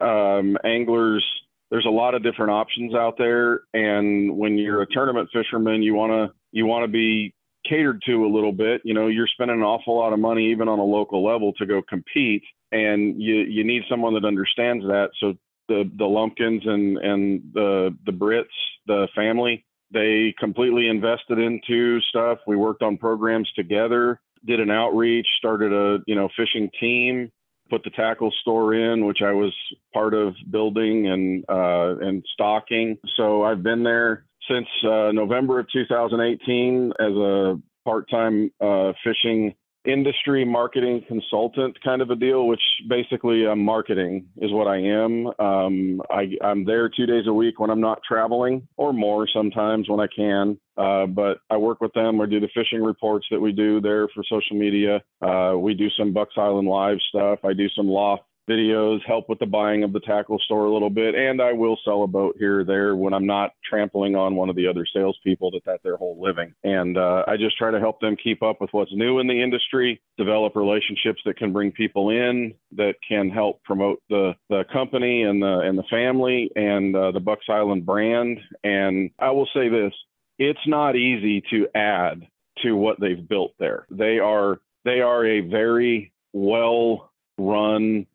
Um, anglers, there's a lot of different options out there, and when you're a tournament fisherman, you wanna you wanna be catered to a little bit. You know, you're spending an awful lot of money even on a local level to go compete, and you you need someone that understands that. So the the Lumpkins and and the the Brits, the family, they completely invested into stuff. We worked on programs together, did an outreach, started a you know fishing team, put the tackle store in, which I was part of building and uh, and stocking. So I've been there since uh, November of 2018 as a part-time uh, fishing industry marketing consultant kind of a deal, which basically uh, marketing is what I am. Um, I, am there two days a week when I'm not traveling or more sometimes when I can. Uh, but I work with them. I do the fishing reports that we do there for social media. Uh, we do some Bucks Island live stuff. I do some loft videos, help with the buying of the tackle store a little bit, and I will sell a boat here or there when I'm not trampling on one of the other salespeople that that's their whole living. And uh, I just try to help them keep up with what's new in the industry, develop relationships that can bring people in that can help promote the the company and the and the family and uh, the Bucks Island brand. And I will say this: it's not easy to add to what they've built there. They are they are a very well run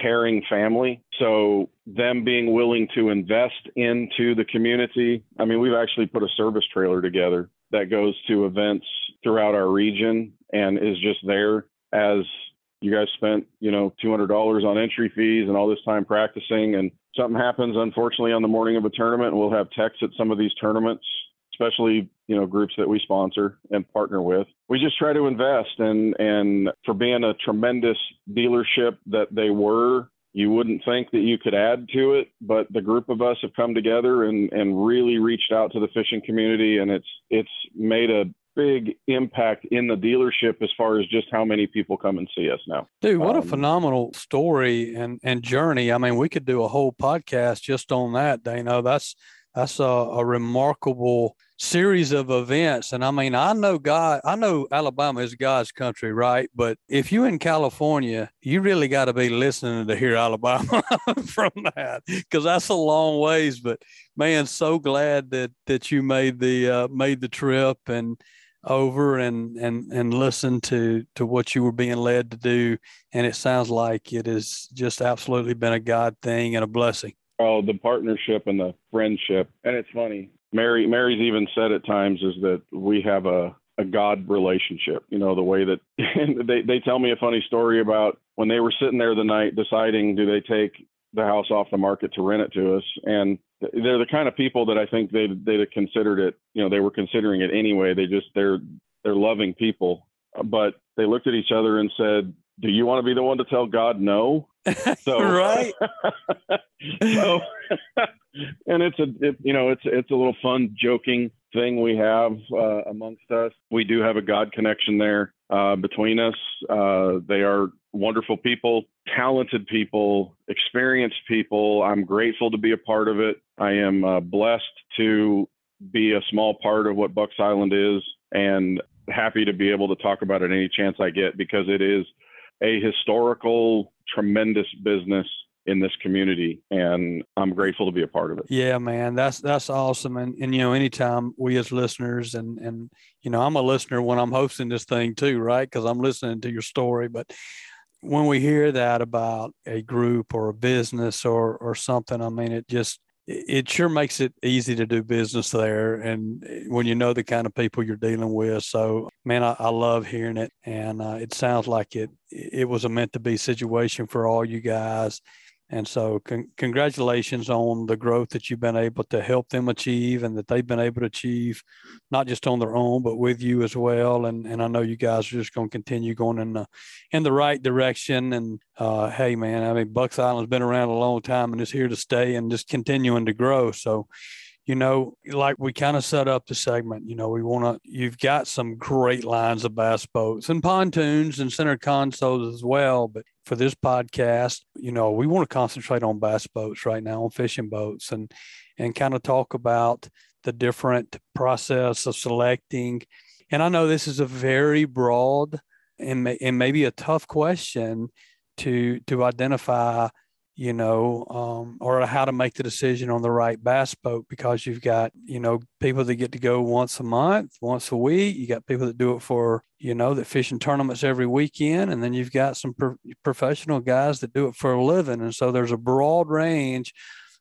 caring family. So them being willing to invest into the community. I mean, we've actually put a service trailer together that goes to events throughout our region and is just there as you guys spent, you know, $200 on entry fees and all this time practicing and something happens unfortunately on the morning of a tournament we'll have techs at some of these tournaments especially you know groups that we sponsor and partner with we just try to invest and and for being a tremendous dealership that they were you wouldn't think that you could add to it but the group of us have come together and and really reached out to the fishing community and it's it's made a big impact in the dealership as far as just how many people come and see us now. Dude, what um, a phenomenal story and and journey. I mean, we could do a whole podcast just on that, Dano. That's that's a, a remarkable series of events. And I mean, I know God, I know Alabama is God's country, right? But if you're in California, you really got to be listening to hear Alabama from that because that's a long ways. But man, so glad that that you made the uh, made the trip and over and and and listen to to what you were being led to do and it sounds like it has just absolutely been a god thing and a blessing Oh, the partnership and the friendship. And it's funny. Mary Mary's even said at times is that we have a a God relationship. You know, the way that they they tell me a funny story about when they were sitting there the night deciding do they take the house off the market to rent it to us and they're the kind of people that I think they they'd have considered it, you know, they were considering it anyway. They just they're they're loving people. But they looked at each other and said, "Do you want to be the one to tell God no?" So right. so, and it's a it, you know it's it's a little fun joking thing we have uh, amongst us. We do have a God connection there uh, between us. Uh, they are wonderful people, talented people, experienced people. I'm grateful to be a part of it. I am uh, blessed to be a small part of what Bucks Island is, and happy to be able to talk about it any chance I get because it is a historical, tremendous business in this community and I'm grateful to be a part of it. Yeah, man, that's that's awesome. And and you know, anytime we as listeners and and you know, I'm a listener when I'm hosting this thing too, right? Because I'm listening to your story. But when we hear that about a group or a business or or something, I mean, it just it sure makes it easy to do business there and when you know the kind of people you're dealing with. So man i, I love hearing it and uh, it sounds like it it was a meant to be situation for all you guys and so, con- congratulations on the growth that you've been able to help them achieve and that they've been able to achieve, not just on their own, but with you as well. And, and I know you guys are just going to continue going in the, in the right direction. And uh, hey, man, I mean, Bucks Island's been around a long time and is here to stay and just continuing to grow. So, you know, like we kind of set up the segment, you know, we want to, you've got some great lines of bass boats and pontoons and center consoles as well. But for this podcast, you know, we want to concentrate on bass boats right now, on fishing boats and, and kind of talk about the different process of selecting. And I know this is a very broad and, and maybe a tough question to, to identify you know, um, or how to make the decision on the right bass boat because you've got, you know, people that get to go once a month, once a week. You got people that do it for, you know, that fish in tournaments every weekend. And then you've got some pro- professional guys that do it for a living. And so there's a broad range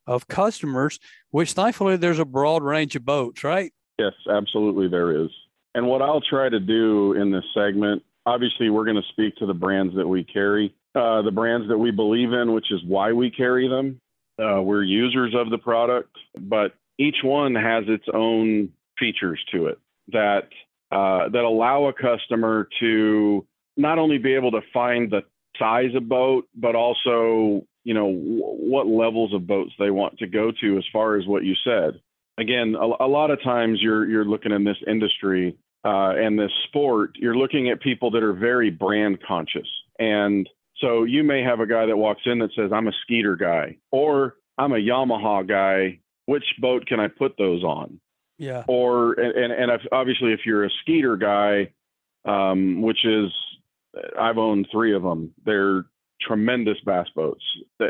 of customers, which thankfully there's a broad range of boats, right? Yes, absolutely there is. And what I'll try to do in this segment, obviously, we're going to speak to the brands that we carry uh, the brands that we believe in, which is why we carry them. Uh, we're users of the product, but each one has its own features to it that uh, that allow a customer to not only be able to find the size of boat, but also you know w- what levels of boats they want to go to as far as what you said. Again, a, a lot of times you're you're looking in this industry uh, and this sport, you're looking at people that are very brand conscious and so you may have a guy that walks in that says, I'm a Skeeter guy, or I'm a Yamaha guy. Which boat can I put those on? Yeah. Or, and, and if, obviously, if you're a Skeeter guy, um, which is, I've owned three of them, they're tremendous bass boats.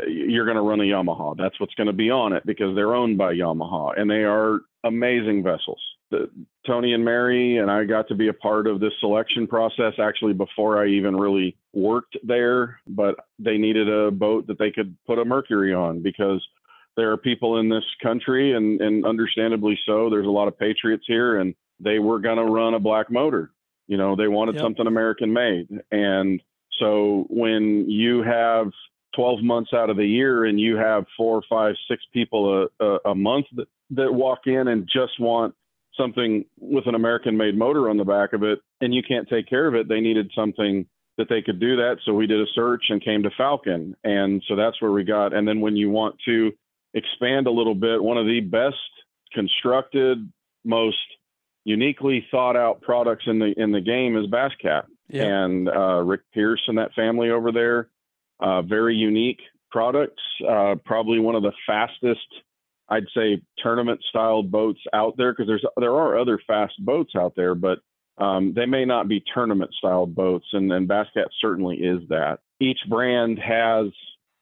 You're going to run a Yamaha. That's what's going to be on it because they're owned by Yamaha and they are amazing vessels the, Tony and Mary and I got to be a part of this selection process actually before I even really worked there. But they needed a boat that they could put a Mercury on because there are people in this country, and, and understandably so. There's a lot of patriots here, and they were going to run a black motor. You know, they wanted yep. something American made. And so when you have 12 months out of the year and you have four, five, six people a, a, a month that, that walk in and just want something with an American made motor on the back of it and you can't take care of it, they needed something that they could do that. So we did a search and came to Falcon. And so that's where we got. And then when you want to expand a little bit, one of the best constructed, most uniquely thought out products in the in the game is Basscat. Yeah. And uh, Rick Pierce and that family over there, uh, very unique products. Uh, probably one of the fastest I'd say tournament style boats out there because there's there are other fast boats out there, but um, they may not be tournament style boats, and, and Basscat certainly is that. Each brand has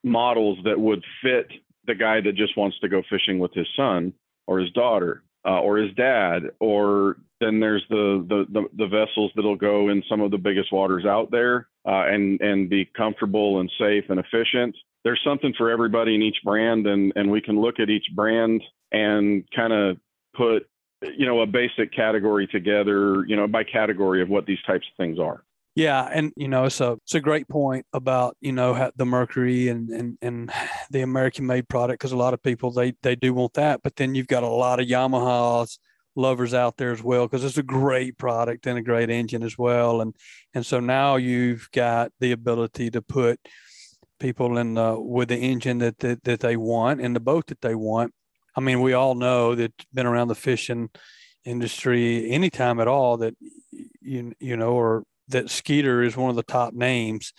models that would fit the guy that just wants to go fishing with his son or his daughter uh, or his dad, or then there's the, the, the the vessels that'll go in some of the biggest waters out there uh, and and be comfortable and safe and efficient there's something for everybody in each brand and and we can look at each brand and kind of put you know a basic category together you know by category of what these types of things are. Yeah and you know so it's a great point about you know the mercury and and, and the american made product because a lot of people they they do want that but then you've got a lot of yamahas lovers out there as well because it's a great product and a great engine as well and and so now you've got the ability to put people in the, with the engine that, that that they want and the boat that they want. I mean, we all know that been around the fishing industry anytime at all that you you know or that Skeeter is one of the top names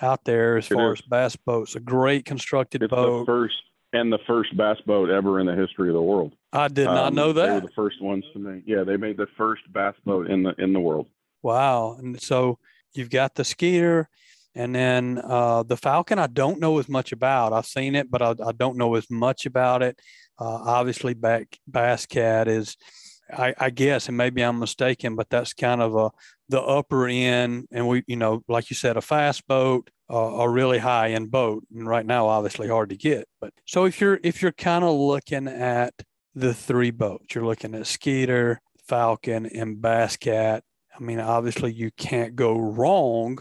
out there as it far is. as bass boats. A great constructed it's boat. The first and the first bass boat ever in the history of the world. I did not um, know that. They were the first ones to make. Yeah, they made the first bass boat in the in the world. Wow! And so you've got the Skeeter, and then uh, the Falcon, I don't know as much about. I've seen it, but I, I don't know as much about it. Uh, obviously, back Basscat is I, I, guess, and maybe I'm mistaken, but that's kind of a the upper end, and we, you know, like you said, a fast boat, uh, a really high end boat, and right now, obviously, hard to get. But so if you're if you're kind of looking at the three boats, you're looking at Skeeter, Falcon, and Bass Cat. I mean, obviously, you can't go wrong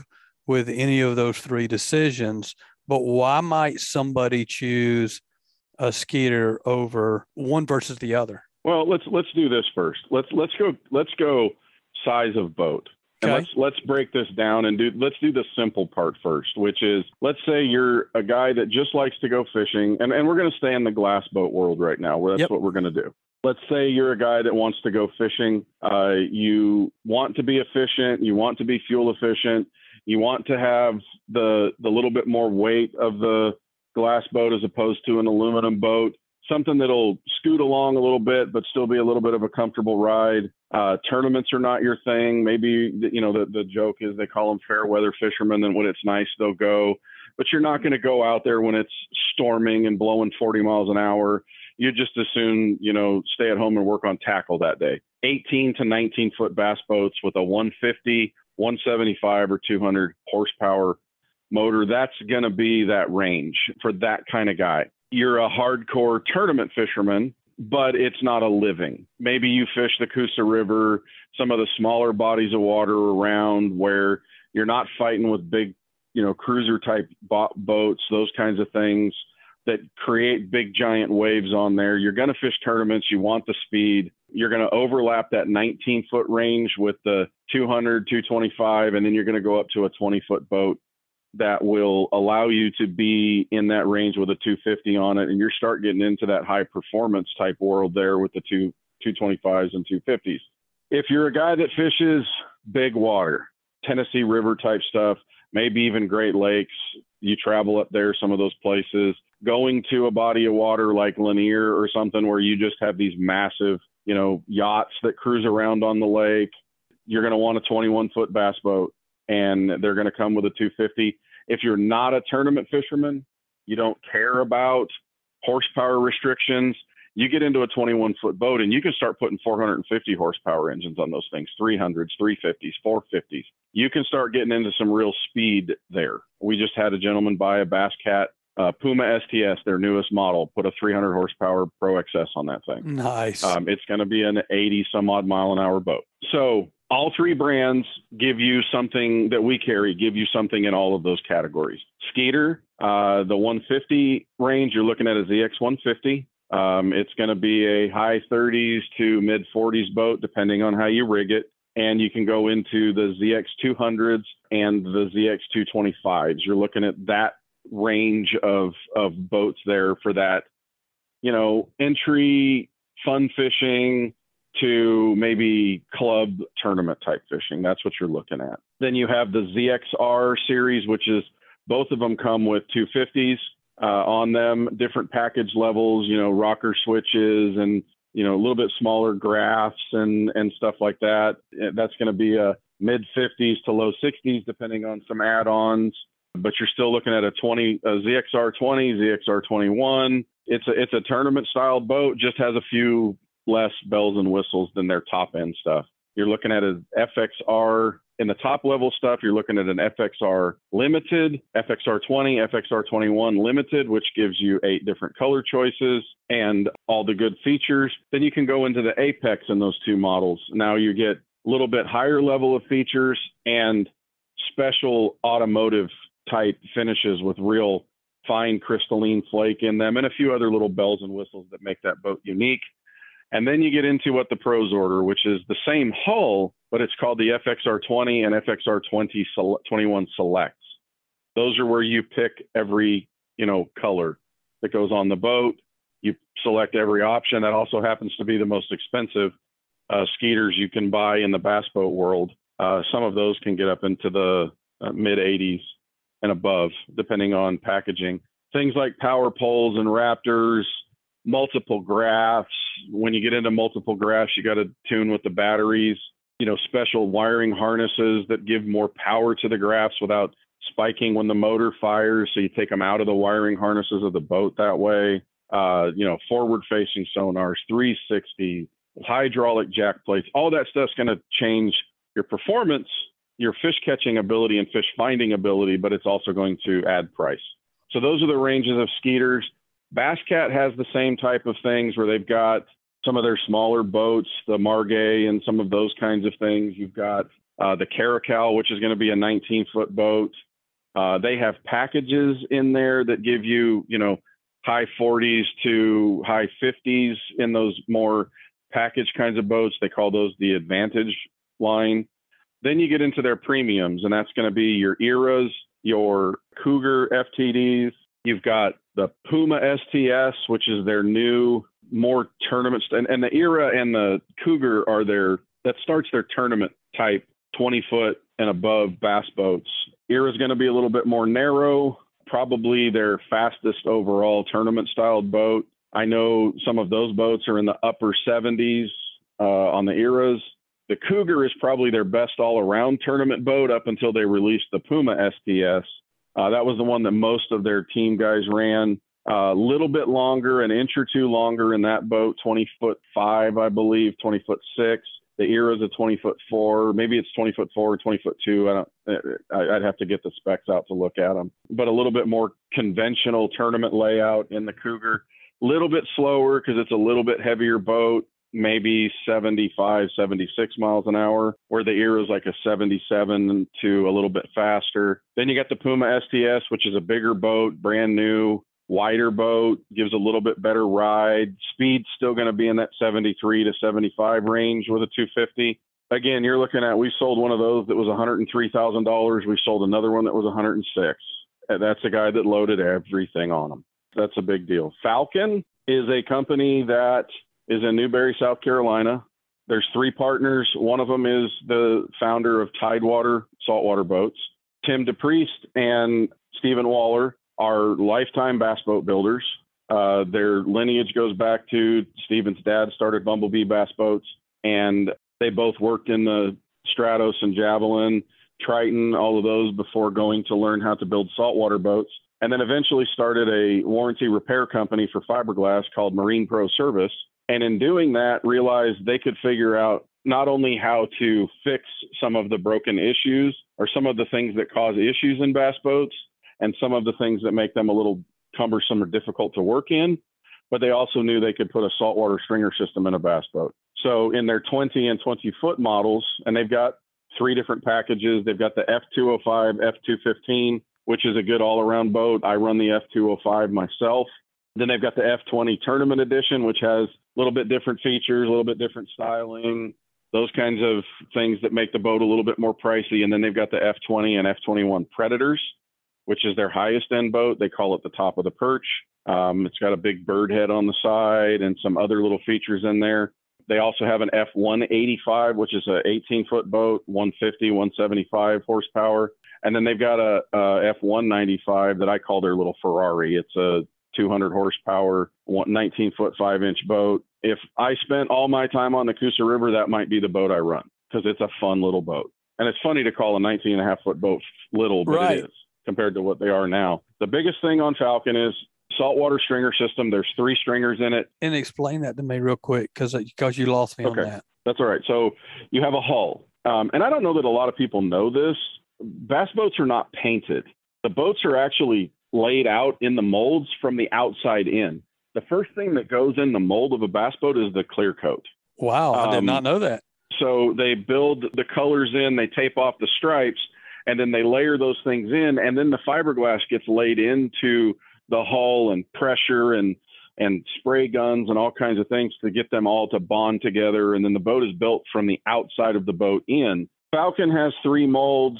with any of those three decisions. But why might somebody choose a Skeeter over one versus the other? Well, let's let's do this first. Let's let's go let's go size of boat. And okay. let's let's break this down and do let's do the simple part first, which is let's say you're a guy that just likes to go fishing, and, and we're gonna stay in the glass boat world right now, where that's yep. what we're gonna do. Let's say you're a guy that wants to go fishing. Uh, you want to be efficient, you want to be fuel efficient, you want to have the the little bit more weight of the glass boat as opposed to an aluminum boat something that'll scoot along a little bit, but still be a little bit of a comfortable ride. Uh, tournaments are not your thing. Maybe you know the the joke is they call them fair weather fishermen, and when it's nice they'll go. But you're not going to go out there when it's storming and blowing 40 miles an hour. You just as soon you know stay at home and work on tackle that day. 18 to 19 foot bass boats with a 150, 175, or 200 horsepower motor. That's going to be that range for that kind of guy you're a hardcore tournament fisherman, but it's not a living. Maybe you fish the Coosa River, some of the smaller bodies of water around where you're not fighting with big, you know, cruiser type boats, those kinds of things that create big giant waves on there. You're going to fish tournaments. You want the speed. You're going to overlap that 19 foot range with the 200, 225, and then you're going to go up to a 20 foot boat that will allow you to be in that range with a 250 on it, and you start getting into that high performance type world there with the two 225s and 250s. If you're a guy that fishes big water, Tennessee River type stuff, maybe even Great Lakes, you travel up there, some of those places, going to a body of water like Lanier or something where you just have these massive, you know, yachts that cruise around on the lake, you're going to want a 21 foot bass boat and they're going to come with a 250. If you're not a tournament fisherman, you don't care about horsepower restrictions, you get into a 21 foot boat and you can start putting 450 horsepower engines on those things 300s 350s 450s you can start getting into some real speed there we just had a gentleman buy a bass cat uh, puma sts their newest model put a 300 horsepower pro xs on that thing nice um, it's going to be an 80 some odd mile an hour boat so all three brands give you something that we carry, give you something in all of those categories. Skeeter, uh, the 150 range, you're looking at a ZX 150. Um, it's going to be a high 30s to mid 40s boat, depending on how you rig it. And you can go into the ZX 200s and the ZX 225s. You're looking at that range of, of boats there for that, you know, entry fun fishing, to maybe club tournament type fishing. That's what you're looking at. Then you have the ZXR series, which is both of them come with 250s uh, on them, different package levels, you know, rocker switches and, you know, a little bit smaller graphs and, and stuff like that. That's going to be a mid 50s to low 60s, depending on some add ons. But you're still looking at a 20, a ZXR 20, ZXR 21. It's a, it's a tournament style boat, just has a few less bells and whistles than their top end stuff. You're looking at an FXR in the top level stuff, you're looking at an FXR limited, FXR 20, FXR 21 limited, which gives you eight different color choices and all the good features. Then you can go into the Apex in those two models. Now you get a little bit higher level of features and special automotive type finishes with real fine crystalline flake in them and a few other little bells and whistles that make that boat unique. And then you get into what the pros order, which is the same hull, but it's called the FXR20 and FXR20 21 selects. Those are where you pick every, you know, color that goes on the boat. You select every option. That also happens to be the most expensive uh, skeeters you can buy in the bass boat world. Uh, some of those can get up into the uh, mid 80s and above, depending on packaging. Things like power poles and Raptors, multiple graphs. When you get into multiple graphs, you got to tune with the batteries, you know, special wiring harnesses that give more power to the graphs without spiking when the motor fires. So you take them out of the wiring harnesses of the boat that way. Uh, you know, forward facing sonars, 360, hydraulic jack plates. All that stuff's going to change your performance, your fish catching ability, and fish finding ability, but it's also going to add price. So those are the ranges of Skeeters. Basscat has the same type of things where they've got some of their smaller boats, the Margay and some of those kinds of things. You've got uh, the Caracal, which is going to be a 19 foot boat. Uh, they have packages in there that give you, you know, high 40s to high 50s in those more package kinds of boats. They call those the Advantage line. Then you get into their premiums, and that's going to be your Eyras, your Cougar FTDs. You've got the Puma STS, which is their new, more tournaments, and, and the Eyra and the Cougar are their that starts their tournament type 20 foot and above bass boats. Eyra is going to be a little bit more narrow, probably their fastest overall tournament styled boat. I know some of those boats are in the upper 70s uh, on the Eyras. The Cougar is probably their best all around tournament boat up until they released the Puma STS. Uh, that was the one that most of their team guys ran. A uh, little bit longer, an inch or two longer in that boat, 20 foot five, I believe, 20 foot six. The Eyra is a 20 foot four, maybe it's 20 foot four or 20 foot two. I don't, I'd have to get the specs out to look at them, but a little bit more conventional tournament layout in the Cougar. A little bit slower because it's a little bit heavier boat maybe 75, 76 miles an hour, where the Eyra is like a 77 to a little bit faster. Then you got the Puma STS, which is a bigger boat, brand new, wider boat, gives a little bit better ride. Speed's still going to be in that 73 to 75 range with a 250. Again, you're looking at we sold one of those that was $103,000. We sold another one that was 106. That's a guy that loaded everything on them. That's a big deal. Falcon is a company that is in Newberry, South Carolina. There's three partners. One of them is the founder of Tidewater Saltwater Boats. Tim DePriest and Stephen Waller are lifetime bass boat builders. Uh, their lineage goes back to Stephen's dad started Bumblebee Bass Boats, and they both worked in the Stratos and Javelin, Triton, all of those before going to learn how to build saltwater boats. And then eventually started a warranty repair company for fiberglass called Marine Pro Service, and in doing that, realized they could figure out not only how to fix some of the broken issues or some of the things that cause issues in bass boats and some of the things that make them a little cumbersome or difficult to work in, but they also knew they could put a saltwater stringer system in a bass boat. So in their 20 and 20 foot models, and they've got three different packages. They've got the F205, F215, which is a good all around boat. I run the F205 myself. Then they've got the F20 Tournament Edition, which has little bit different features, a little bit different styling, those kinds of things that make the boat a little bit more pricey. And then they've got the F20 and F21 Predators, which is their highest end boat. They call it the top of the perch. Um, it's got a big bird head on the side and some other little features in there. They also have an F185, which is an 18 foot boat, 150, 175 horsepower. And then they've got a a F195 that I call their little Ferrari. It's a 200 horsepower, 19 foot, five inch boat. If I spent all my time on the Coosa River, that might be the boat I run because it's a fun little boat. And it's funny to call a 19 and a half foot boat little, but right. it is compared to what they are now. The biggest thing on Falcon is saltwater stringer system. There's three stringers in it. And explain that to me real quick because because you lost me okay. on that. That's all right. So you have a hull, um, and I don't know that a lot of people know this. Bass boats are not painted. The boats are actually laid out in the molds from the outside in. The first thing that goes in the mold of a bass boat is the clear coat. Wow, I did um, not know that. So they build the colors in, they tape off the stripes, and then they layer those things in, and then the fiberglass gets laid into the hull and pressure and and spray guns and all kinds of things to get them all to bond together. And then the boat is built from the outside of the boat in. Falcon has three molds.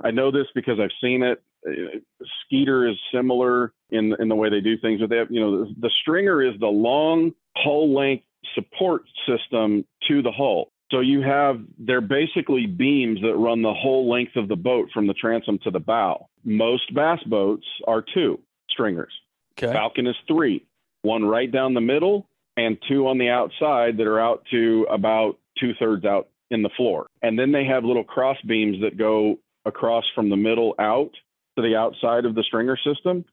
I know this because I've seen it. Uh, Skeeter is similar in in the way they do things, but they have you know the, the stringer is the long hull length support system to the hull. So you have they're basically beams that run the whole length of the boat from the transom to the bow. Most bass boats are two stringers. Okay. Falcon is three, one right down the middle and two on the outside that are out to about two thirds out in the floor. And then they have little cross beams that go across from the middle out to the outside of the stringer system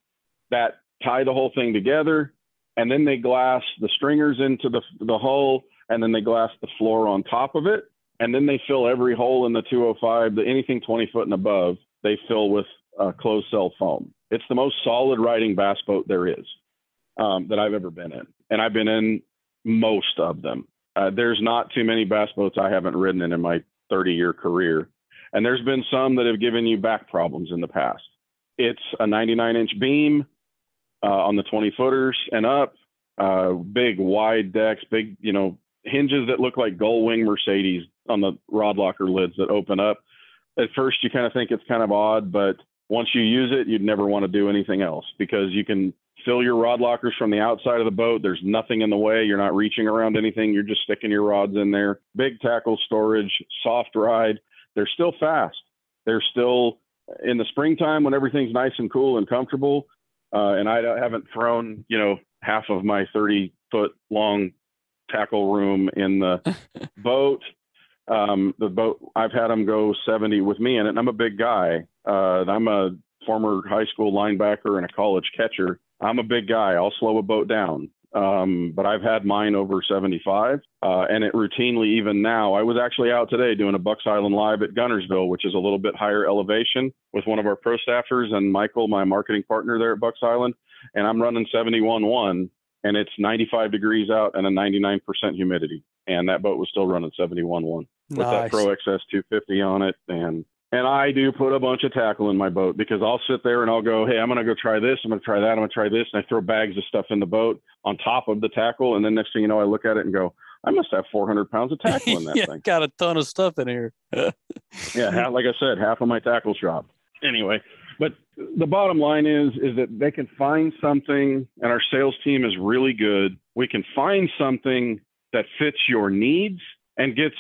that tie the whole thing together. And then they glass the stringers into the, the hull and then they glass the floor on top of it, and then they fill every hole in the 205, the anything 20 foot and above, they fill with uh, closed cell foam. It's the most solid riding bass boat there is um, that I've ever been in, and I've been in most of them. Uh, there's not too many bass boats I haven't ridden in in my 30 year career, and there's been some that have given you back problems in the past. It's a 99 inch beam uh, on the 20 footers and up, uh, big wide decks, big you know hinges that look like gull wing Mercedes on the rod locker lids that open up. At first, you kind of think it's kind of odd, but once you use it, you'd never want to do anything else because you can fill your rod lockers from the outside of the boat. There's nothing in the way. You're not reaching around anything. You're just sticking your rods in there. Big tackle storage, soft ride. They're still fast. They're still in the springtime when everything's nice and cool and comfortable. Uh, and I haven't thrown, you know, half of my 30 foot long tackle room in the boat. Um, the boat, I've had them go 70 with me in it. And I'm a big guy. Uh, I'm a former high school linebacker and a college catcher. I'm a big guy. I'll slow a boat down. Um, but I've had mine over 75, uh, and it routinely, even now, I was actually out today doing a Bucks Island live at Guntersville, which is a little bit higher elevation with one of our pro staffers and Michael, my marketing partner there at Bucks Island, and I'm running 71.1, and it's 95 degrees out and a 99% humidity, and that boat was still running 71.1 with nice. that Pro XS 250 on it, and and I do put a bunch of tackle in my boat because I'll sit there and I'll go, hey, I'm going to go try this. I'm going to try that. I'm going to try this. And I throw bags of stuff in the boat on top of the tackle. And then next thing you know, I look at it and go, I must have 400 pounds of tackle in that yeah, thing. Got a ton of stuff in here. yeah, like I said, half of my tackle shop. Anyway, but the bottom line is is that they can find something, and our sales team is really good. We can find something that fits your needs and gets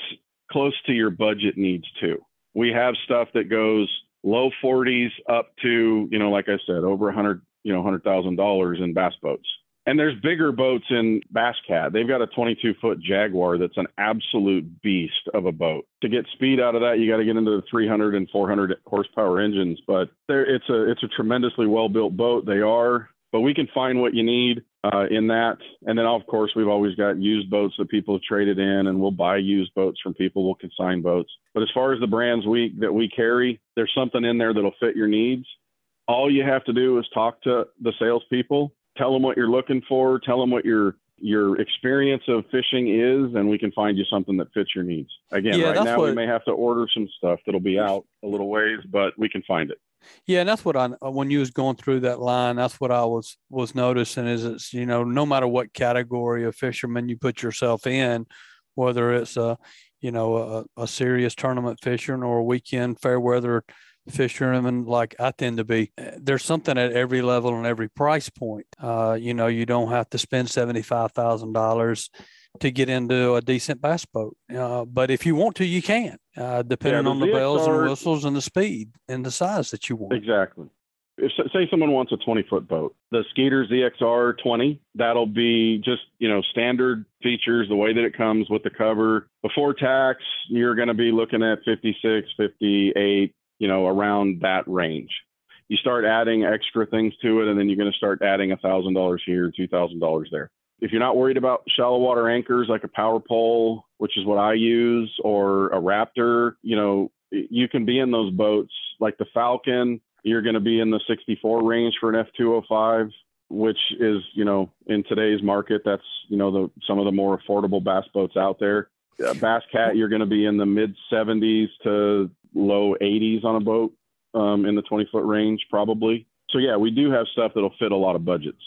close to your budget needs too we have stuff that goes low 40s up to, you know, like I said, over 100, you know, $100,000 in bass boats. And there's bigger boats in Bass Cat. They've got a 22 foot Jaguar that's an absolute beast of a boat. To get speed out of that, you got to get into the 300 and 400 horsepower engines. But it's a it's a tremendously well built boat. They are, but we can find what you need uh, in that. And then, of course, we've always got used boats that people have traded in, and we'll buy used boats from people. We'll consign boats. But as far as the brands we that we carry, there's something in there that'll fit your needs. All you have to do is talk to the salespeople, tell them what you're looking for, tell them what your your experience of fishing is, and we can find you something that fits your needs. Again, yeah, right now what... we may have to order some stuff that'll be out a little ways, but we can find it. Yeah, and that's what I when you was going through that line, that's what I was was noticing is it's you know no matter what category of fisherman you put yourself in, whether it's a you know a, a serious tournament fishing or a weekend fair weather fisherman like I tend to be, there's something at every level and every price point. Uh, you know, you don't have to spend seventy five thousand dollars to get into a decent bass boat. Uh, but if you want to, you can, uh, depending yeah, on the bells and whistles and the speed and the size that you want. Exactly. If say someone wants a 20 foot boat, the Skeeter ZXR 20, that'll be just, you know, standard features, the way that it comes with the cover. Before tax, you're going to be looking at 56, 58, you know, around that range. You start adding extra things to it, and then you're going to start adding a thousand dollars here, two thousand dollars there if you're not worried about shallow water anchors like a power pole, which is what I use, or a Raptor, you know, you can be in those boats like the Falcon. You're going to be in the 64 range for an F205, which is, you know, in today's market, that's, you know, the some of the more affordable bass boats out there. Uh, bass Cat, you're going to be in the mid 70s to low 80s on a boat um, in the 20 foot range, probably. So yeah, we do have stuff that'll fit a lot of budgets.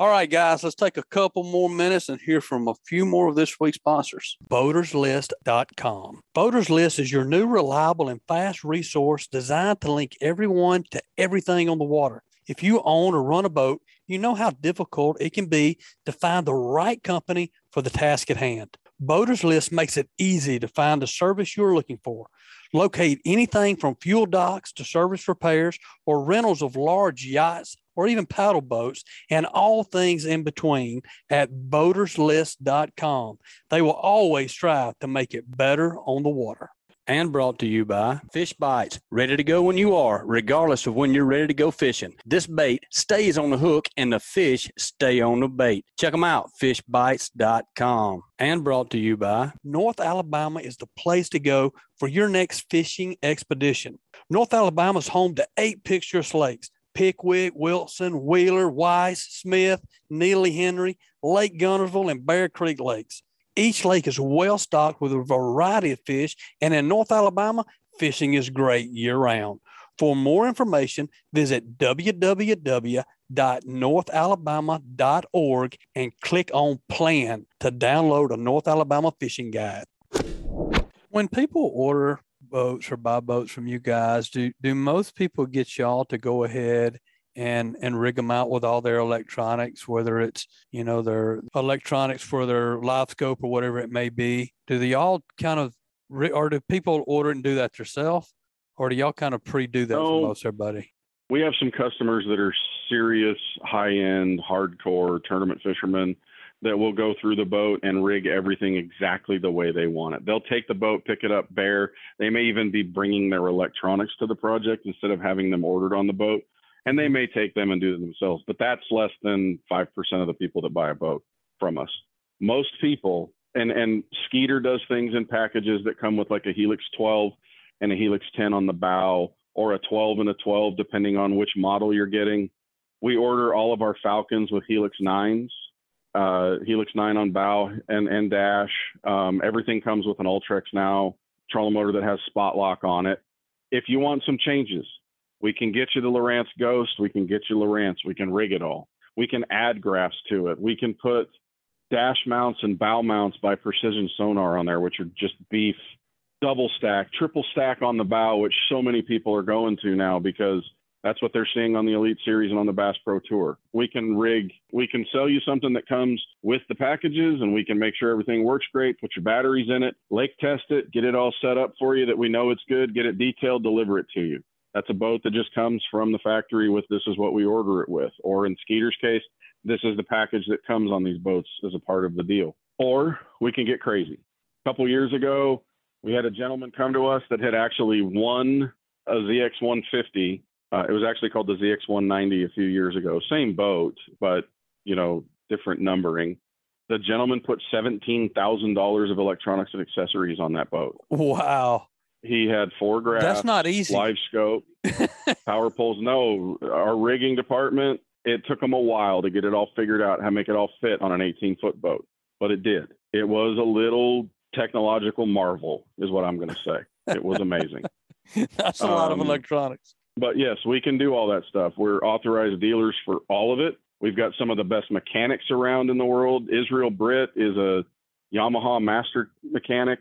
All right, guys, let's take a couple more minutes and hear from a few more of this week's sponsors. BoatersList.com. Boaters List is your new reliable and fast resource designed to link everyone to everything on the water. If you own or run a boat, you know how difficult it can be to find the right company for the task at hand. Boaters List makes it easy to find the service you're looking for. Locate anything from fuel docks to service repairs or rentals of large yachts or even paddle boats and all things in between at boaterslist.com. They will always strive to make it better on the water. and brought to you by Fish Bites, ready to go when you are, regardless of when you're ready to go fishing. This bait stays on the hook and the fish stay on the bait. Check them out, fishbites.com. And brought to you by North Alabama is the place to go for your next fishing expedition. North Alabama is home to eight picturesque lakes. Pickwick, Wilson, Wheeler, Weiss, Smith, Neely Henry, Lake Guntersville, and Bear Creek Lakes. Each lake is well stocked with a variety of fish, and in North Alabama, fishing is great year round. For more information, visit www.northalabama.org and click on Plan to download a North Alabama fishing guide. When people order boats or buy boats from you guys, do, do most people get y'all to go ahead and and rig them out with all their electronics, whether it's you know their electronics for their live scope or whatever it may be. Do they all kind of or do people order and do that themselves, or do y'all kind of pre-do that no, for most everybody? We have some customers that are serious, high-end, hardcore tournament fishermen that will go through the boat and rig everything exactly the way they want it. They'll take the boat, pick it up bare. They may even be bringing their electronics to the project instead of having them ordered on the boat and they mm-hmm. may take them and do them themselves, but that's less than 5% of the people that buy a boat from us. Most people, and, and Skeeter does things in packages that come with like a Helix 12 and a Helix 10 on the bow, or a 12 and a 12, depending on which model you're getting. We order all of our Falcons with Helix 9s, uh, Helix 9 on bow and, and dash. Um, everything comes with an Ultrex now, trolling motor that has spot lock on it. If you want some changes, we can get you the Lowrance Ghost. We can get you Lowrance. We can rig it all. We can add graphs to it. We can put dash mounts and bow mounts by Precision Sonar on there, which are just beef, double stack, triple stack on the bow, which so many people are going to now because that's what they're seeing on the Elite Series and on the Bass Pro Tour. We can rig, we can sell you something that comes with the packages and we can make sure everything works great, put your batteries in it, lake test it, get it all set up for you that we know it's good, get it detailed, deliver it to you. That's a boat that just comes from the factory with this is what we order it with. Or in Skeeter's case, this is the package that comes on these boats as a part of the deal. Or we can get crazy. A couple years ago, we had a gentleman come to us that had actually won a ZX150. Uh, it was actually called the ZX190 a few years ago. Same boat, but you know, different numbering. The gentleman put seventeen thousand dollars of electronics and accessories on that boat. Wow! He had four graphs. That's not easy. Live scope, power poles. No, our rigging department. It took them a while to get it all figured out, how to make it all fit on an 18 foot boat, but it did. It was a little technological marvel, is what I'm going to say. It was amazing. That's a lot um, of electronics. But yes, we can do all that stuff. We're authorized dealers for all of it. We've got some of the best mechanics around in the world. Israel Britt is a Yamaha master mechanic.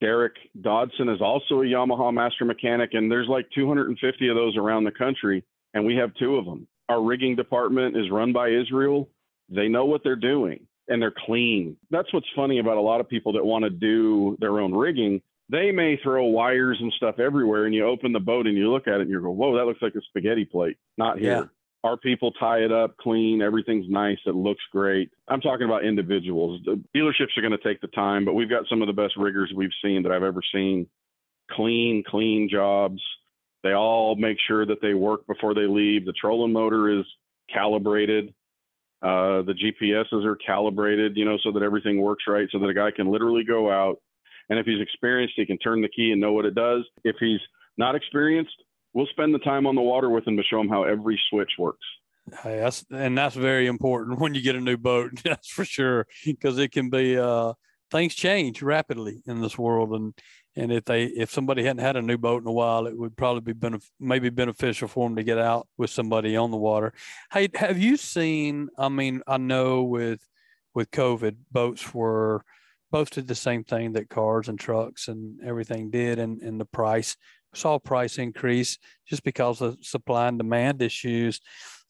Derek Dodson is also a Yamaha master mechanic, and there's like 250 of those around the country, and we have two of them. Our rigging department is run by Israel. They know what they're doing and they're clean. That's what's funny about a lot of people that want to do their own rigging. They may throw wires and stuff everywhere, and you open the boat and you look at it and you go, "Whoa, that looks like a spaghetti plate." Not here. Yeah. Our people tie it up clean. Everything's nice. It looks great. I'm talking about individuals. The dealerships are going to take the time, but we've got some of the best riggers we've seen that I've ever seen. Clean, clean jobs. They all make sure that they work before they leave. The trolling motor is calibrated. Uh, the GPSs are calibrated, you know, so that everything works right, so that a guy can literally go out. And if he's experienced, he can turn the key and know what it does. If he's not experienced, we'll spend the time on the water with him to show him how every switch works. Hey, that's and that's very important when you get a new boat. That's for sure, because it can be uh, things change rapidly in this world, and and if they if somebody hadn't had a new boat in a while, it would probably be benef- maybe beneficial for them to get out with somebody on the water. Hey, have you seen? I mean, I know with with COVID, boats were both did the same thing that cars and trucks and everything did, and and the price saw price increase just because of supply and demand issues.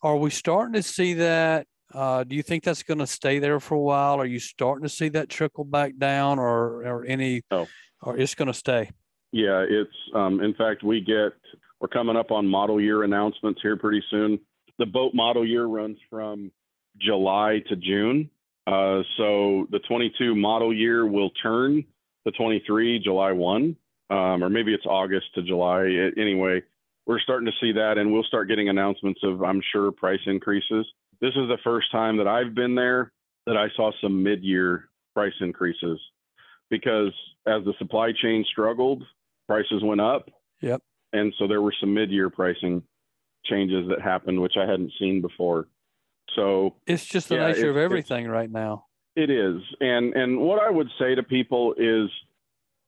Are we starting to see that? Uh, do you think that's going to stay there for a while? Are you starting to see that trickle back down, or or any? Oh. Or it's going to stay? Yeah, it's. Um, in fact, we get we're coming up on model year announcements here pretty soon. The boat model year runs from July to June. Uh, so the 22 model year will turn the 23 July 1 um, or maybe it's August to July. Anyway, we're starting to see that, and we'll start getting announcements of, I'm sure, price increases. This is the first time that I've been there that I saw some mid-year price increases because as the supply chain struggled, prices went up. Yep. And so there were some mid-year pricing changes that happened, which I hadn't seen before. So it's just the yeah, nature of everything right now. It is. And and what I would say to people is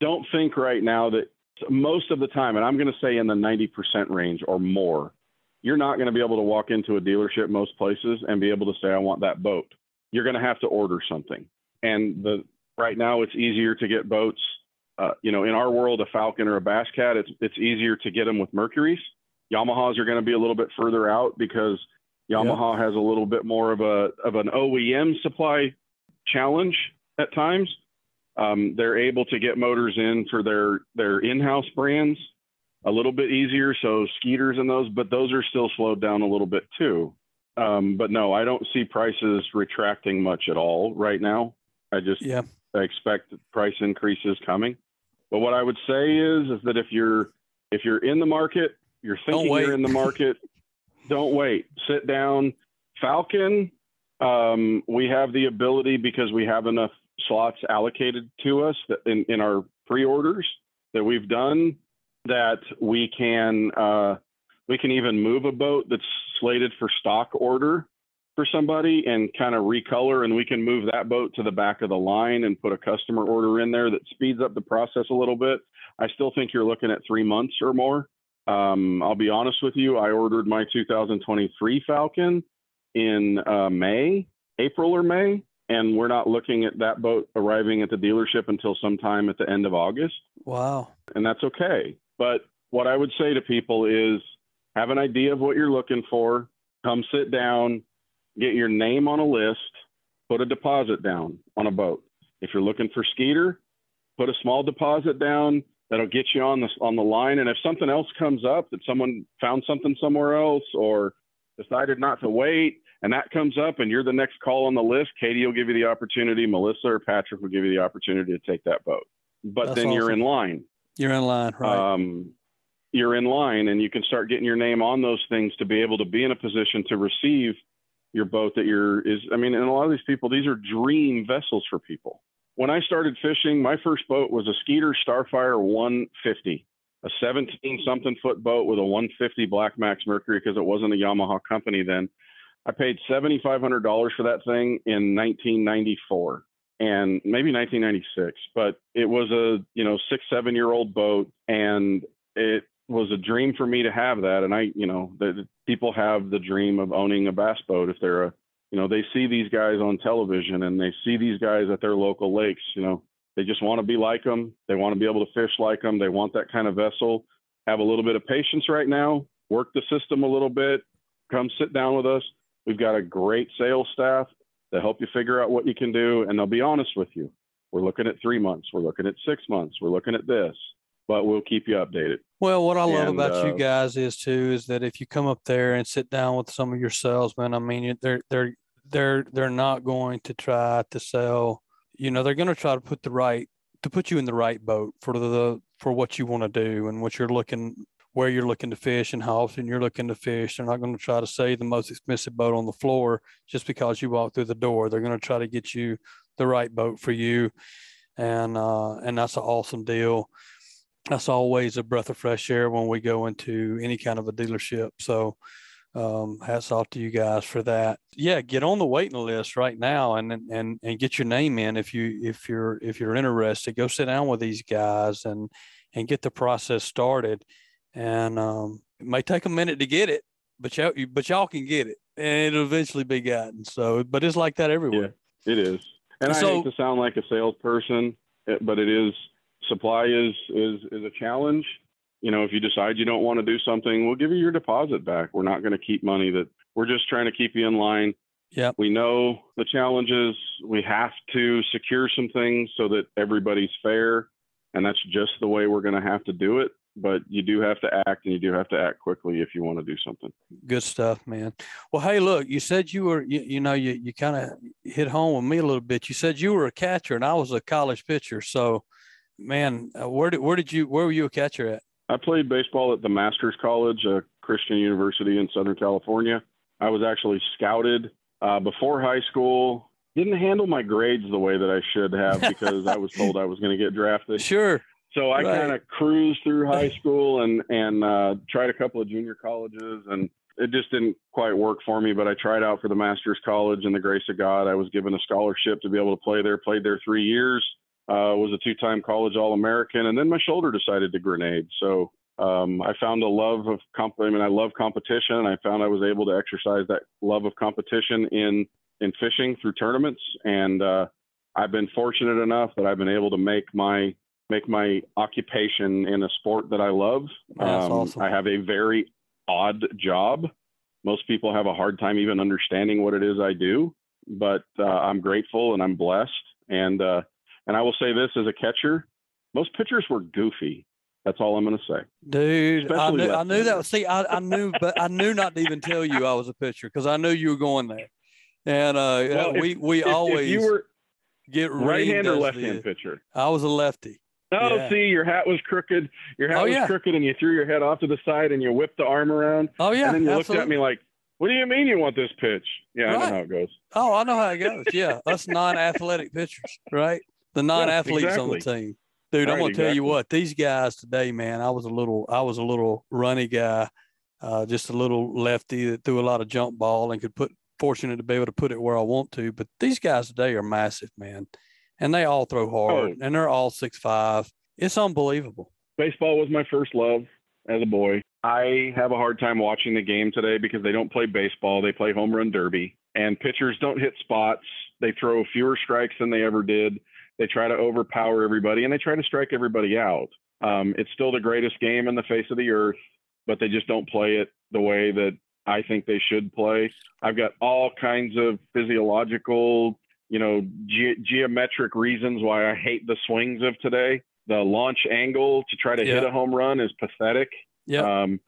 don't think right now that most of the time, and I'm going to say in the 90% range or more, you're not going to be able to walk into a dealership most places and be able to say, I want that boat. You're going to have to order something. And the right now it's easier to get boats. Uh, you know, in our world, a Falcon or a Bass Cat, it's it's easier to get them with Mercuries. Yamahas are going to be a little bit further out because Yamaha yep. has a little bit more of a of an OEM supply challenge at times. Um, they're able to get motors in for their their in-house brands a little bit easier. So Skeeters and those, but those are still slowed down a little bit too. Um, but no, I don't see prices retracting much at all right now. I just yeah. I expect price increases coming. But what I would say is is that if you're if you're in the market, you're thinking you're in the market, don't wait. Sit down. Falcon, um, we have the ability because we have enough slots allocated to us in, in our pre-orders that we've done that we can uh, we can even move a boat that's slated for stock order for somebody and kind of recolor and we can move that boat to the back of the line and put a customer order in there that speeds up the process a little bit i still think you're looking at three months or more um, i'll be honest with you i ordered my 2023 falcon in uh, may april or may and we're not looking at that boat arriving at the dealership until sometime at the end of august wow and that's okay but what i would say to people is have an idea of what you're looking for come sit down get your name on a list, put a deposit down on a boat. If you're looking for Skeeter, put a small deposit down. That'll get you on the on the line. And if something else comes up that someone found something somewhere else or decided not to wait, and that comes up, and you're the next call on the list, Katie will give you the opportunity. Melissa or Patrick will give you the opportunity to take that boat. But That's then awesome. you're in line. You're in line, right? Um, you're in line, and you can start getting your name on those things to be able to be in a position to receive your boat that you're is I mean, and a lot of these people, these are dream vessels for people. When I started fishing, my first boat was a Skeeter Starfire 150, a 17 something foot boat with a 150 Black Max Mercury because it wasn't a Yamaha company then. I paid $7,500 for that thing in 1994 and maybe 1996, but it was a, you know, six, seven year old boat and it was a dream for me to have that. And I, you know, the, people have the dream of owning a bass boat if they're a, you know, they see these guys on television and they see these guys at their local lakes. You know, they just want to be like them. They want to be able to fish like them. They want that kind of vessel. Have a little bit of patience right now. Work the system a little bit. Come sit down with us. We've got a great sales staff to help you figure out what you can do, and they'll be honest with you. We're looking at three months. We're looking at six months. We're looking at this but we'll keep you updated. Well, what I love and, about uh, you guys is too is that if you come up there and sit down with some of your salesmen, I mean, they're they're they're they're not going to try to sell. You know, they're going to try to put the right to put you in the right boat for the for what you want to do and what you're looking where you're looking to fish and how often you're looking to fish. They're not going to try to say the most expensive boat on the floor just because you walk through the door. They're going to try to get you the right boat for you, and uh, and that's an awesome deal that's always a breath of fresh air when we go into any kind of a dealership. So um, hats off to you guys for that. Yeah, get on the waiting list right now and and and get your name in if you if you're if you're interested. Go sit down with these guys and and get the process started. And um, it may take a minute to get it, but y'all but y'all can get it, and it'll eventually be gotten. So, but it's like that everywhere. Yeah, it is. And I hate to sound like a salesperson, eh, but it is supply is is is a challenge. You know, if you decide you don't want to do something, we'll give you your deposit back. We're not going to keep money that we're just trying to keep you in line. Yeah. We know the challenges. We have to secure some things so that everybody's fair. And that's just the way we're going to have to do it. But you do have to act and you do have to act quickly if you want to do something. Good stuff, man. Well, hey, look, you said you were, you, you know, you, you kind of hit home with me a little bit. You said you were a catcher and I was a college pitcher. So, man, uh, where did where did you where were you a catcher at? I played baseball at the Masters College, a Christian university in Southern California. I was actually scouted uh, before high school. Didn't handle my grades the way that I should have because I was told I was going to get drafted. Sure. So I right. kind of cruised through high school and and uh, tried a couple of junior colleges, and it just didn't quite work for me. But I tried out for the Masters College, and the grace of God, I was given a scholarship to be able to play there. Played there three years uh, was a two-time college All-American, and then my shoulder decided to grenade. So um, I found a love of comp. I mean, I love competition, and I found I was able to exercise that love of competition in in fishing through tournaments. And uh, I've been fortunate enough that I've been able to make my make my occupation in a sport that I love. Um, awesome. I have a very odd job. Most people have a hard time even understanding what it is I do, but uh, I'm grateful and I'm blessed. And uh, and I will say this as a catcher, most pitchers were goofy. That's all I'm going to say. Dude, I knew, I knew, that. See, I, I, knew, but I knew not to even tell you I was a pitcher because I knew you were going there. And uh, well, we if, we if, always if you were get right hand or left hand pitcher. I was a lefty. Oh, yeah. see, your hat was crooked. Your hat oh, was yeah. crooked, and you threw your head off to the side, and you whipped the arm around. Oh yeah, and then you absolutely. looked at me like, "What do you mean you want this pitch?" Yeah, right. I know how it goes. Oh, I know how it goes. Yeah, us non-athletic pitchers, right? The non-athletes yeah, exactly. on the team. Dude, right, I'm gonna exactly. tell you what, these guys today, man, I was a little I was a little runny guy, uh, just a little lefty that threw a lot of jump ball and could put fortunate to be able to put it where I want to. But these guys today are massive, man. And they all throw hard oh. and they're all six five. It's unbelievable. Baseball was my first love as a boy. I have a hard time watching the game today because they don't play baseball. They play home run derby. And pitchers don't hit spots. They throw fewer strikes than they ever did. They try to overpower everybody and they try to strike everybody out. Um, it's still the greatest game in the face of the earth, but they just don't play it the way that I think they should play. I've got all kinds of physiological, you know, ge- geometric reasons why I hate the swings of today. The launch angle to try to Yeah. hit a home run is pathetic. Yeah. Um,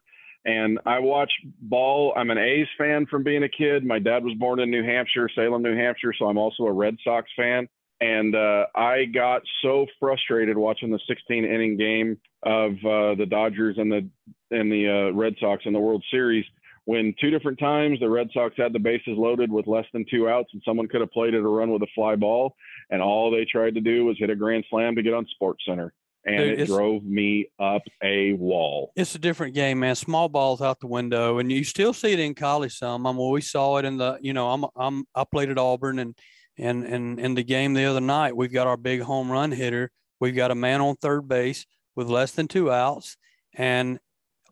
and I watch ball. I'm an A's fan from being a kid. My dad was born in New Hampshire, Salem, New Hampshire, so I'm also a Red Sox fan. And uh, I got so frustrated watching the 16 inning game of uh, the Dodgers and the and the uh, Red Sox in the World Series when two different times the Red Sox had the bases loaded with less than two outs and someone could have played it a run with a fly ball and all they tried to do was hit a grand slam to get on Sports Center and Dude, it drove me up a wall. It's a different game, man. Small balls out the window, and you still see it in college some. I mean, we saw it in the, you know, I'm, I'm, I played at Auburn, and and and in the game the other night, we've got our big home run hitter. We've got a man on third base with less than two outs, and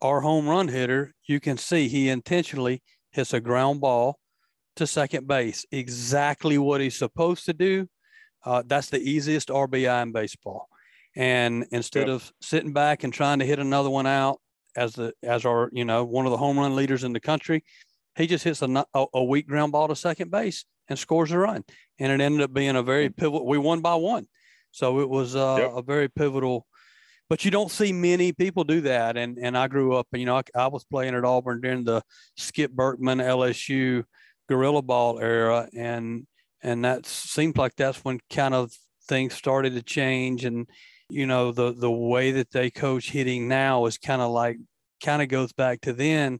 our home run hitter, you can see he intentionally hits a ground ball to second base, exactly what he's supposed to do. Uh, that's the easiest RBI in baseball. And instead Yep. of sitting back and trying to hit another one out as the as our you know one of the home run leaders in the country, he just hits a, a, a weak ground ball to second base and scores a run. And it ended up being a very pivotal. We won by one, so it was uh, Yep. a very pivotal. But you don't see many people do that. And and I grew up, you know, I, I was playing at Auburn during the Skip Bertman LSU gorilla ball era, and and that seemed like that's when kind of things started to change and you know the the way that they coach hitting now is kind of like kind of goes back to then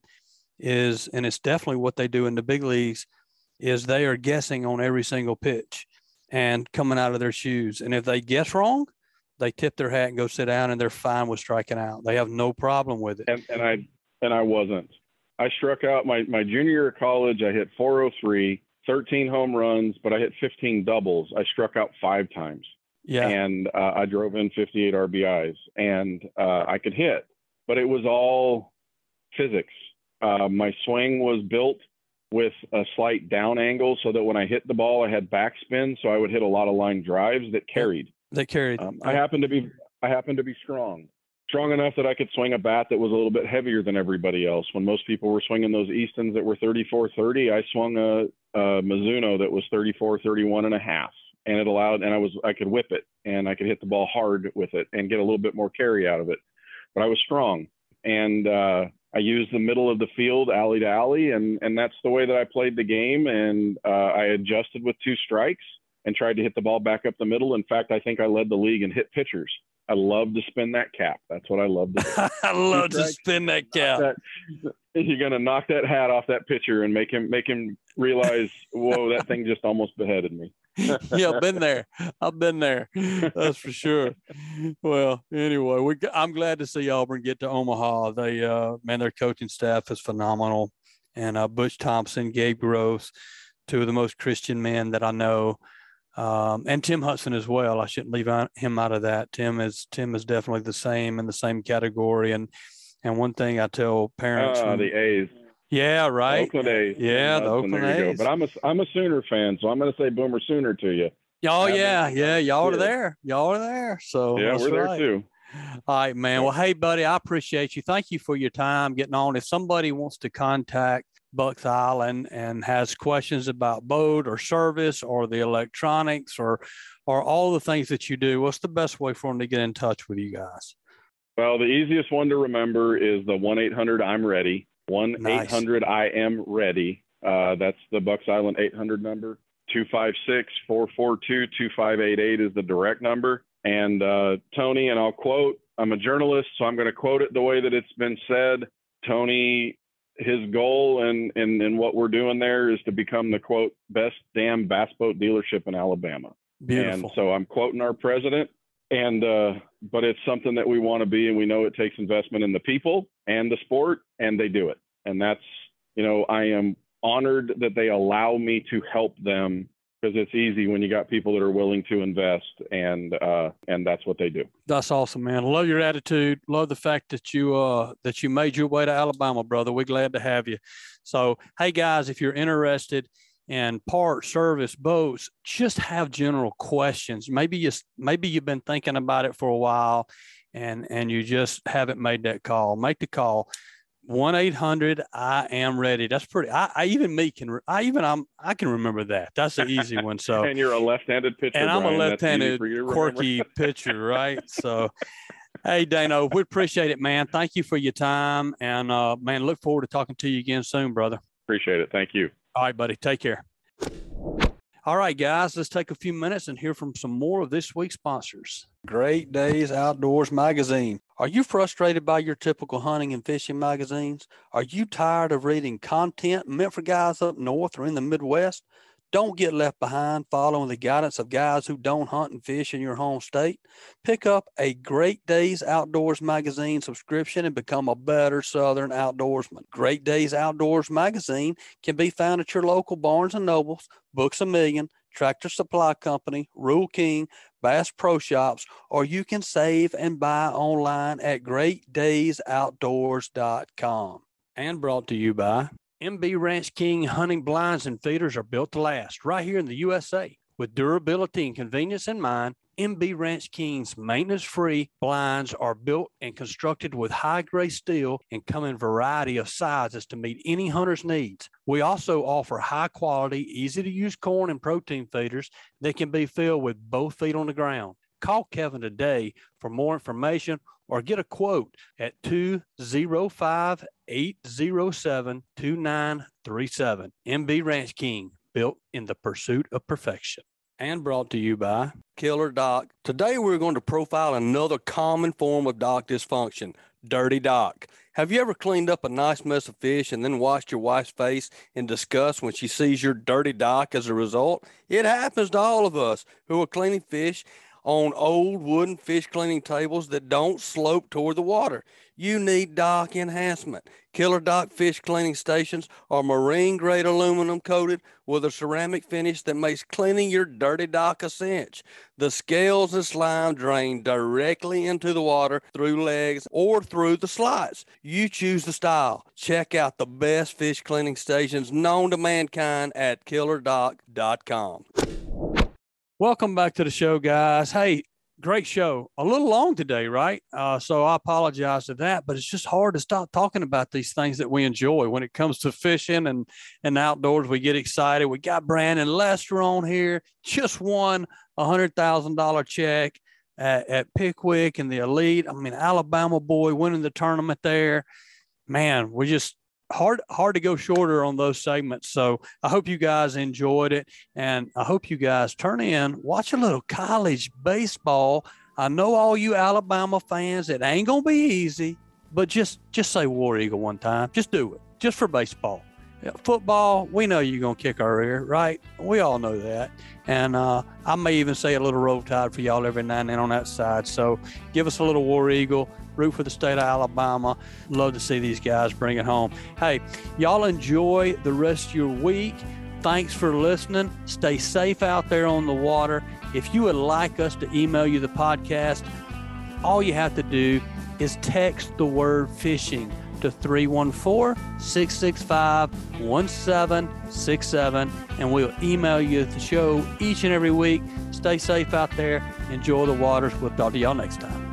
is and it's definitely what they do in the big leagues is they are guessing on every single pitch and coming out of their shoes and if they guess wrong they tip their hat and go sit down and they're fine with striking out they have no problem with it and, and I and I wasn't. I struck out my my junior year of college. I hit 403, 13 home runs, but I hit 15 doubles. I struck out five times, yeah and uh, I drove in 58 RBIs, and uh, I could hit, but it was all physics. Uh, my swing was built with a slight down angle, so that when I hit the ball, I had backspin, so I would hit a lot of line drives that carried. they carried Um, I happen to be I happen to be strong, strong enough that I could swing a bat that was a little bit heavier than everybody else. When most people were swinging those Eastons that were 34, 30, I swung a, a Mizuno that was 34, 31 and a half, and it allowed and I was I could whip it and I could hit the ball hard with it and get a little bit more carry out of it. But I was strong and uh, I used the middle of the field, alley to alley, and and that's the way that I played the game. And uh, I adjusted with two strikes and tried to hit the ball back up the middle. In fact, I think I led the league in hit pitchers I love to spin that cap. That's what I love to do. I love to spin that cap. That, you're gonna knock that hat off that pitcher and make him make him realize, whoa, that thing just almost beheaded me. yeah, I've been there. I've been there. That's for sure. Well, anyway, we I'm glad to see Auburn get to Omaha. They uh man, their coaching staff is phenomenal. And uh, Butch Thompson, Gabe Gross, two of the most Christian men that I know. Um, and Tim Hudson as well. I shouldn't leave out, him out of that. Tim is Tim is definitely the same in the same category. And and one thing I tell parents, uh, when, the A's. Yeah, right. Oakland A's. Yeah, the Oakland A's. But I'm a I'm a Sooner fan, so I'm going to say Boomer Sooner to you. Oh yeah, yeah, y'all are there. Y'all are there. So yeah, we're right. there too. All right, man. Well, hey, buddy, I appreciate you. Thank you for your time getting on. If somebody wants to contact Bucks Island and has questions about boat or service or the electronics or or all the things that you do, what's the best way for them to get in touch with you guys? Well, the easiest one to remember is the 1 800 I'm ready. 1 800 I am ready. Uh, that's the Bucks Island 800 number. 256 442 2588 is the direct number. And uh, Tony, and I'll quote, I'm a journalist, so I'm going to quote it the way that it's been said. Tony his goal and, and and what we're doing there is to become the quote best damn bass boat dealership in Alabama. Beautiful. And so I'm quoting our president, and uh, but it's something that we want to be, and we know it takes investment in the people and the sport, and they do it. And that's you know I am honored that they allow me to help them because it's easy when you got people that are willing to invest and uh, and that's what they do. That's awesome, man. Love your attitude. Love the fact that you uh that you made your way to Alabama, brother. We're glad to have you. So, hey guys, if you're interested in part service boats, just have general questions. Maybe you maybe you've been thinking about it for a while and and you just haven't made that call. Make the call one eight hundred. I am ready. That's pretty. I, I, even me can. I even I'm. I can remember that. That's an easy one. So and you're a left-handed pitcher, and I'm Brian. a left-handed quirky pitcher, right? So, hey Dano, we appreciate it, man. Thank you for your time, and uh, man, look forward to talking to you again soon, brother. Appreciate it. Thank you. All right, buddy. Take care. All right, guys, let's take a few minutes and hear from some more of this week's sponsors. Great Days Outdoors Magazine. Are you frustrated by your typical hunting and fishing magazines? Are you tired of reading content meant for guys up north or in the Midwest? Don't get left behind following the guidance of guys who don't hunt and fish in your home state. Pick up a Great Days Outdoors magazine subscription and become a better Southern outdoorsman. Great Days Outdoors magazine can be found at your local Barnes and Nobles, Books a Million, Tractor Supply Company, Rural King, Bass Pro Shops, or you can save and buy online at greatdaysoutdoors.com. And brought to you by MB Ranch King hunting blinds and feeders are built to last right here in the USA. With durability and convenience in mind, MB Ranch King's maintenance free blinds are built and constructed with high grade steel and come in a variety of sizes to meet any hunter's needs. We also offer high quality, easy to use corn and protein feeders that can be filled with both feet on the ground. Call Kevin today for more information or get a quote at 205 807 2937. MB Ranch King, built in the pursuit of perfection. And brought to you by Killer Dock. Today we're going to profile another common form of dock dysfunction dirty dock. Have you ever cleaned up a nice mess of fish and then watched your wife's face in disgust when she sees your dirty dock as a result? It happens to all of us who are cleaning fish on old wooden fish cleaning tables that don't slope toward the water. You need dock enhancement. Killer Dock fish cleaning stations are marine grade aluminum coated with a ceramic finish that makes cleaning your dirty dock a cinch. The scales and slime drain directly into the water through legs or through the slots. You choose the style. Check out the best fish cleaning stations known to mankind at killerdock.com. Welcome back to the show, guys. Hey, great show. A little long today, right? Uh, so I apologize for that, but it's just hard to stop talking about these things that we enjoy when it comes to fishing and and outdoors. We get excited. We got Brandon Lester on here. Just won a hundred thousand dollar check at, at Pickwick and the Elite. I mean, Alabama boy winning the tournament there. Man, we just hard hard to go shorter on those segments. So I hope you guys enjoyed it, and I hope you guys turn in, watch a little college baseball. I know all you Alabama fans, it ain't gonna be easy, but just just say War Eagle one time. Just do it, just for baseball. Football, we know you're gonna kick our rear, right? We all know that. And uh, I may even say a little roll tide for y'all every now and then on that side. So give us a little War Eagle, root for the state of Alabama. Love to see these guys bring it home. Hey, y'all enjoy the rest of your week. Thanks for listening. Stay safe out there on the water. If you would like us to email you the podcast, all you have to do is text the word fishing to 314 665 1767 and we'll email you the show each and every week. Stay safe out there. Enjoy the waters. We'll talk to y'all next time.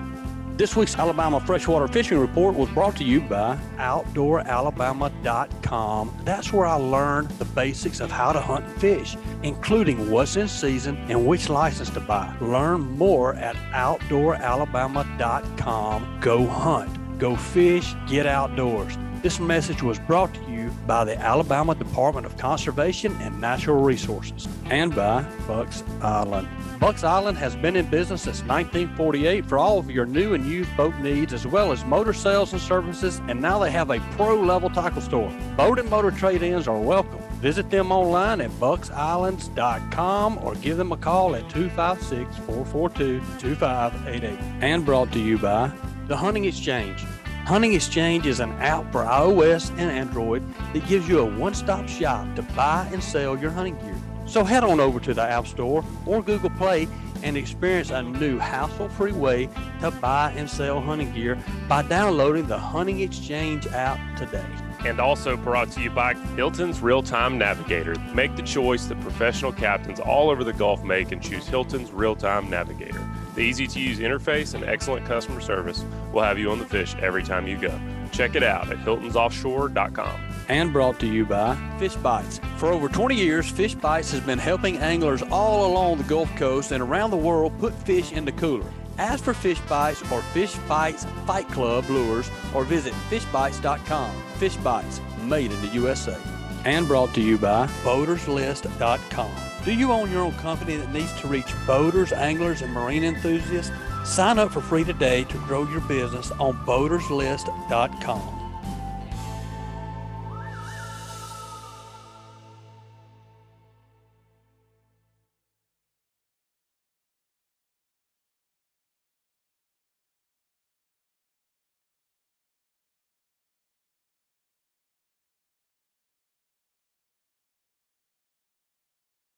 This week's Alabama Freshwater Fishing Report was brought to you by OutdoorAlabama.com. That's where I learned the basics of how to hunt fish, including what's in season and which license to buy. Learn more at OutdoorAlabama.com. Go hunt, go fish, get outdoors. This message was brought to you by the Alabama Department of Conservation and Natural Resources and by Bucks Island. Bucks Island has been in business since 1948 for all of your new and used boat needs, as well as motor sales and services, and now they have a pro level tackle store. Boat and motor trade ins are welcome. Visit them online at bucksislands.com or give them a call at 256 442 2588. And brought to you by the Hunting Exchange. Hunting Exchange is an app for iOS and Android that gives you a one stop shop to buy and sell your hunting gear. So head on over to the App Store or Google Play and experience a new hassle free way to buy and sell hunting gear by downloading the Hunting Exchange app today. And also brought to you by Hilton's Real Time Navigator. Make the choice that professional captains all over the Gulf make and choose Hilton's Real Time Navigator. The easy to use interface and excellent customer service will have you on the fish every time you go. Check it out at hiltonsoffshore.com. And brought to you by Fish Bites. For over 20 years, Fish Bites has been helping anglers all along the Gulf Coast and around the world put fish in the cooler. Ask for Fish Bites or Fish Bites Fight Club lures or visit fishbites.com. Fish Bites, made in the USA. And brought to you by boaterslist.com. Do you own your own company that needs to reach boaters, anglers, and marine enthusiasts? Sign up for free today to grow your business on boaterslist.com.